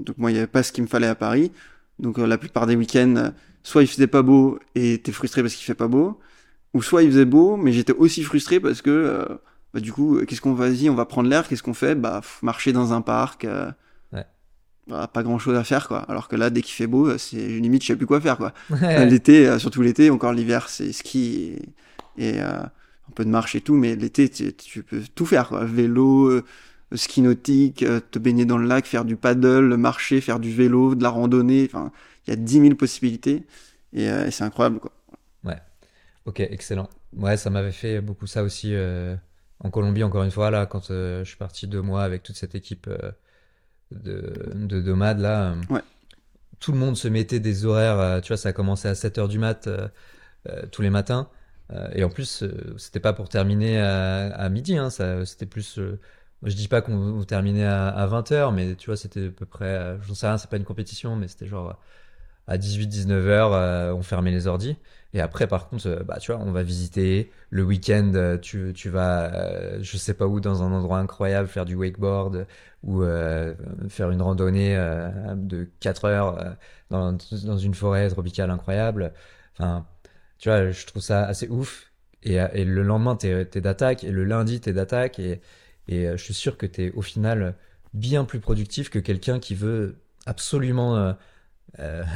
donc moi, il y avait pas ce qu'il me fallait à Paris. Donc la plupart des week-ends, soit il faisait pas beau et t'es frustré parce qu'il fait pas beau, ou soit il faisait beau, mais j'étais aussi frustré parce que bah, du coup, qu'est-ce qu'on va y on va prendre l'air. Qu'est-ce qu'on fait? Bah marcher dans un parc. Bah, pas grand chose à faire quoi. Alors que là dès qu'il fait beau c'est limite je sais plus quoi faire quoi. L'été euh, surtout l'été encore l'hiver c'est ski et, euh, un peu de marche et tout mais l'été tu, peux tout faire quoi. Vélo euh, ski nautique te baigner dans le lac faire du paddle marcher faire du vélo de la randonnée enfin il y a 10 000 possibilités et, c'est incroyable quoi. Ouais. Ok excellent. Ouais ça m'avait fait beaucoup ça aussi en Colombie encore une fois là quand je suis parti deux mois avec toute cette équipe de, de là. Ouais. Tout le monde se mettait des horaires, euh, tu vois, ça a commencé à 7h du mat euh, euh, tous les matins. et en plus, c'était pas pour terminer à, midi, hein, c'était plus. je dis pas qu'on terminait à, à 20h, mais tu vois, c'était à peu près. J'en sais rien, c'est pas une compétition, mais c'était genre à 18-19 h on fermait les ordis. Et après, par contre, euh, bah, tu vois, on va visiter. Le week-end, euh, tu, tu vas, euh, je sais pas où, dans un endroit incroyable, faire du wakeboard ou faire une randonnée de 4 heures dans, une forêt tropicale incroyable. Enfin, tu vois, je trouve ça assez ouf. Et, et le lendemain, t'es es, d'attaque. Et le lundi, t'es d'attaque. Et, et je suis sûr que t'es au final bien plus productif que quelqu'un qui veut absolument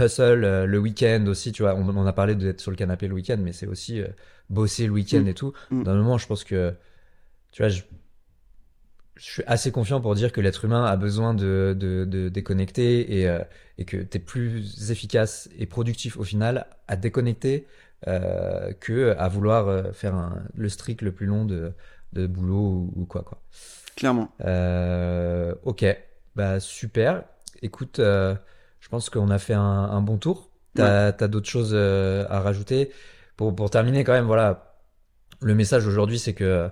hustle le week-end aussi, tu vois. On, on a parlé d'être sur le canapé le week-end, mais c'est aussi bosser le week-end Mm. et tout. Mm. Dans le moment, je pense que, tu vois, je, je suis assez confiant pour dire que l'être humain a besoin de, de, de déconnecter et, euh, et que tu es plus efficace et productif au final à déconnecter euh, que à vouloir euh, faire un- le strict le plus long de, de boulot ou, ou quoi. quoi. Clairement. Euh, ok, bah super. Écoute, euh, je pense qu'on a fait un, un bon tour. T'as as, d'autres choses euh, à rajouter? Pour, pour terminer quand même. Voilà, le message aujourd'hui, c'est que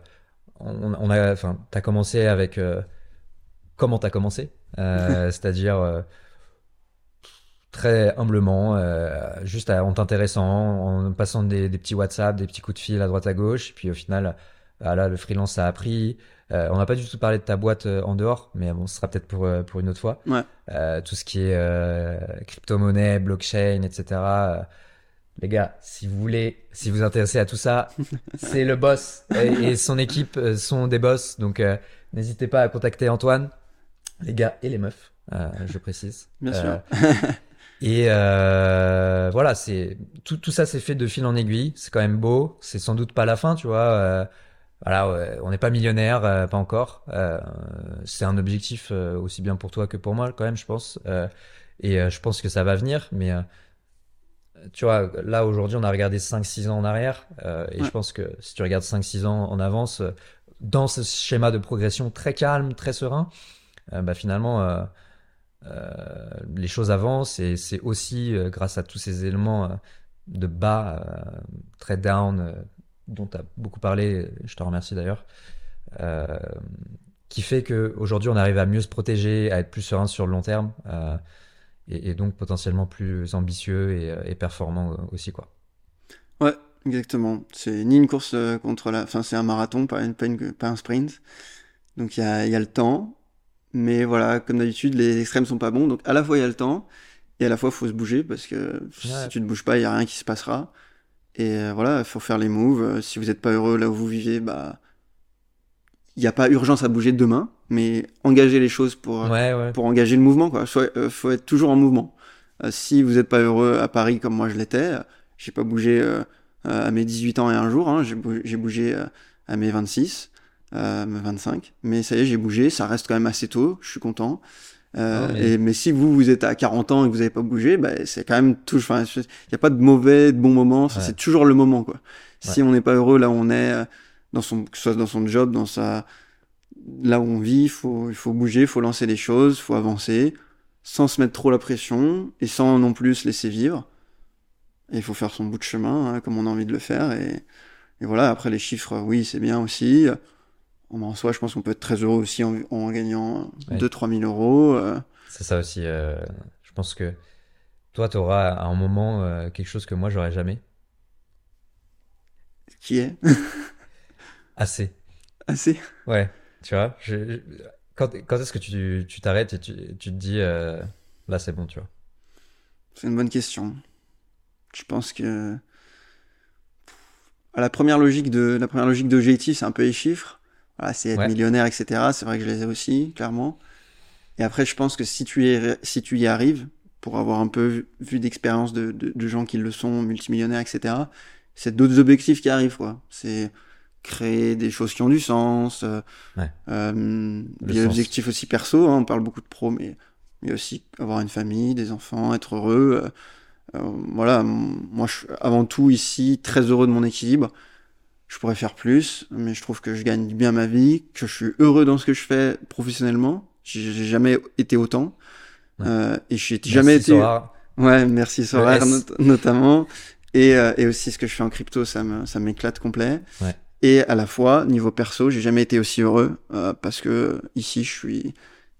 on, on a, enfin, t'as commencé avec euh, comment t'as commencé, euh, c'est-à-dire euh, très humblement, euh, juste à- en t'intéressant, en passant des, des petits WhatsApp, des petits coups de fil à droite à gauche, puis au final, voilà, le freelance ça a pris. Euh, on n'a pas du tout parlé de ta boîte euh, en dehors, mais bon, ce sera peut-être pour, euh, pour une autre fois. Ouais. Euh, tout ce qui est euh, crypto-monnaie, blockchain, etc. euh, les gars, si vous voulez, si vous intéressez à tout ça, c'est le boss et, et son équipe sont des boss. Donc, euh, n'hésitez pas à contacter Antoine, les gars et les meufs, euh, je précise. Bien sûr. et euh, voilà, c'est tout, tout ça, c'est fait de fil en aiguille. C'est quand même beau. C'est sans doute pas la fin, tu vois. euh, voilà, ouais, on n'est pas millionnaire, euh, pas encore. Euh, c'est un objectif euh, aussi bien pour toi que pour moi, quand même, je pense. Et je pense que ça va venir. Mais tu vois, là aujourd'hui, on a regardé 5-6 ans en arrière. et Ouais. je pense que si tu regardes 5-6 ans en avance, dans ce schéma de progression très calme, très serein, bah finalement, les choses avancent. Et c'est aussi grâce à tous ces éléments de bas, très down, dont tu as beaucoup parlé, je te remercie d'ailleurs, euh, qui fait qu'aujourd'hui on arrive à mieux se protéger, à être plus serein sur le long terme, euh, et, et donc potentiellement plus ambitieux et, euh, et performant aussi. quoi. Ouais, exactement. C'est ni une course contre la. Enfin, c'est un marathon, pas, une, pas, une- pas un sprint. Donc il y a, il y a le temps. Mais voilà, comme d'habitude, les extrêmes sont pas bons. Donc à la fois il y a le temps, et à la fois il faut se bouger parce que si tu ne bouges pas, il y a rien qui se passera. Et euh, voilà, il faut faire les moves. Euh, Si vous n'êtes pas heureux là où vous vivez, bah. Il n'y a pas urgence à bouger demain, mais engager les choses pour, Ouais, ouais. pour engager le mouvement euh, faut être toujours en mouvement. Euh, si vous n'êtes pas heureux à Paris comme moi je l'étais, euh, j'ai pas bougé euh, euh, à mes 18 ans et un jour, hein, j'ai bou- j'ai bougé euh, à mes 26, euh, mes 25, mais ça y est, j'ai bougé, ça reste quand même assez tôt, je suis content. Euh, Non, mais- et, mais si vous, vous êtes à 40 ans et que vous n'avez pas bougé, bah, c'est quand même tout. Il n'y a pas de mauvais, de bon moment. Ouais. C'est toujours le moment, quoi. Si on n'est pas heureux là où on est, euh, dans son, que ce soit dans son job, dans sa, là où on vit, il faut, il faut bouger, il faut lancer des choses, il faut avancer, sans se mettre trop la pression et sans non plus se laisser vivre. Et il faut faire son bout de chemin, hein, comme on a envie de le faire. Et, et voilà, après les chiffres, oui, c'est bien aussi. En soi, je pense qu'on peut être très heureux aussi en, en gagnant Ouais. 2-3 000 euros. euh, C'est ça aussi. euh, je pense que toi, tu auras à un moment euh, quelque chose que moi, j'aurais jamais. qui est? Assez. assez? Ouais, tu vois. je- je- quand quand est-ce que tu tu t'arrêtes et tu, tu te dis, euh, là, c'est bon, tu vois? C'est une bonne question. Je pense que à la première logique de la première logique d'objectif, c'est un peu les chiffres. Voilà, c'est être Ouais. millionnaire, etc. C'est vrai que je les ai aussi, clairement. Et après, je pense que si tu y, si tu y arrives, pour avoir un peu vu, vu d'expérience de, de, de gens qui le sont, multimillionnaires, etc., c'est d'autres objectifs qui arrivent, quoi. C'est créer des choses qui ont du sens. Euh, Ouais. euh, des sens. objectifs aussi perso. hein, on parle beaucoup de pro, mais mais aussi avoir une famille, des enfants, être heureux. euh, euh, voilà, moi, je suis avant tout ici très heureux de mon équilibre. Je pourrais faire plus, mais je trouve que je gagne bien ma vie, que je suis heureux dans ce que je fais professionnellement. J'ai jamais été autant. Ouais. Euh, et j'ai jamais Merci, été. Sora. Ouais, merci Sorare S. not- notamment. Et, euh, et aussi ce que je fais en crypto, ça me- ça m'éclate complet. Ouais. Et à la fois, niveau perso, j'ai jamais été aussi heureux euh, parce que ici, je suis.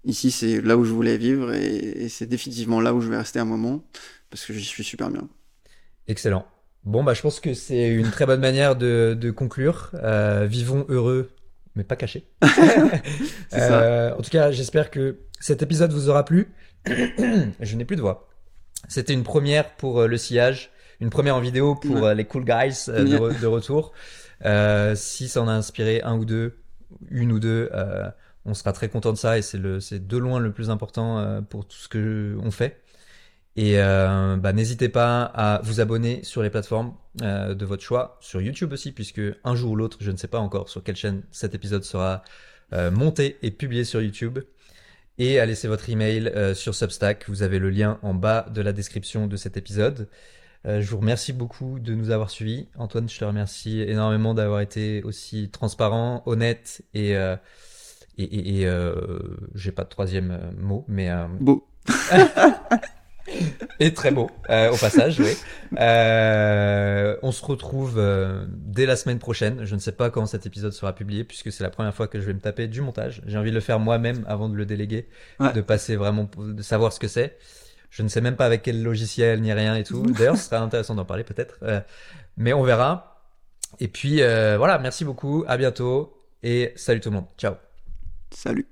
Ici, c'est là où je voulais vivre et, et c'est définitivement là où je vais rester un moment parce que j'y suis super bien. Excellent. Bon, bah, je pense que c'est une très bonne manière de, de conclure. Euh, vivons heureux, mais pas cachés. Euh, en tout cas, j'espère que cet épisode vous aura plu. je n'ai plus de voix. C'était une première pour euh, le sillage, une première en vidéo pour Ouais. euh, les cool guys euh, de, re- de retour. Euh, si ça en a inspiré un ou deux, une ou deux, euh, on sera très content de ça et c'est de loin le plus important pour tout ce que on fait. Et euh, bah, n'hésitez pas à vous abonner sur les plateformes euh, de votre choix, sur YouTube aussi, puisque un jour ou l'autre, je ne sais pas encore sur quelle chaîne cet épisode sera euh, monté et publié sur YouTube. Et à laisser votre email sur Substack. Vous avez le lien en bas de la description de cet épisode. je vous remercie beaucoup de nous avoir suivis. Antoine, je te remercie énormément d'avoir été aussi transparent, honnête et et, et, j'ai pas de troisième mot, mais beau. Et très beau, euh, au passage, oui. Euh, on se retrouve euh, dès la semaine prochaine. Je ne sais pas quand cet épisode sera publié, puisque c'est la première fois que je vais me taper du montage. J'ai envie de le faire moi-même avant de le déléguer, de passer vraiment, de savoir ce que c'est. Je ne sais même pas avec quel logiciel ni rien et tout. D'ailleurs, ce sera intéressant d'en parler peut-être. mais on verra. Et puis voilà, merci beaucoup, à bientôt et salut tout le monde. Ciao. Salut.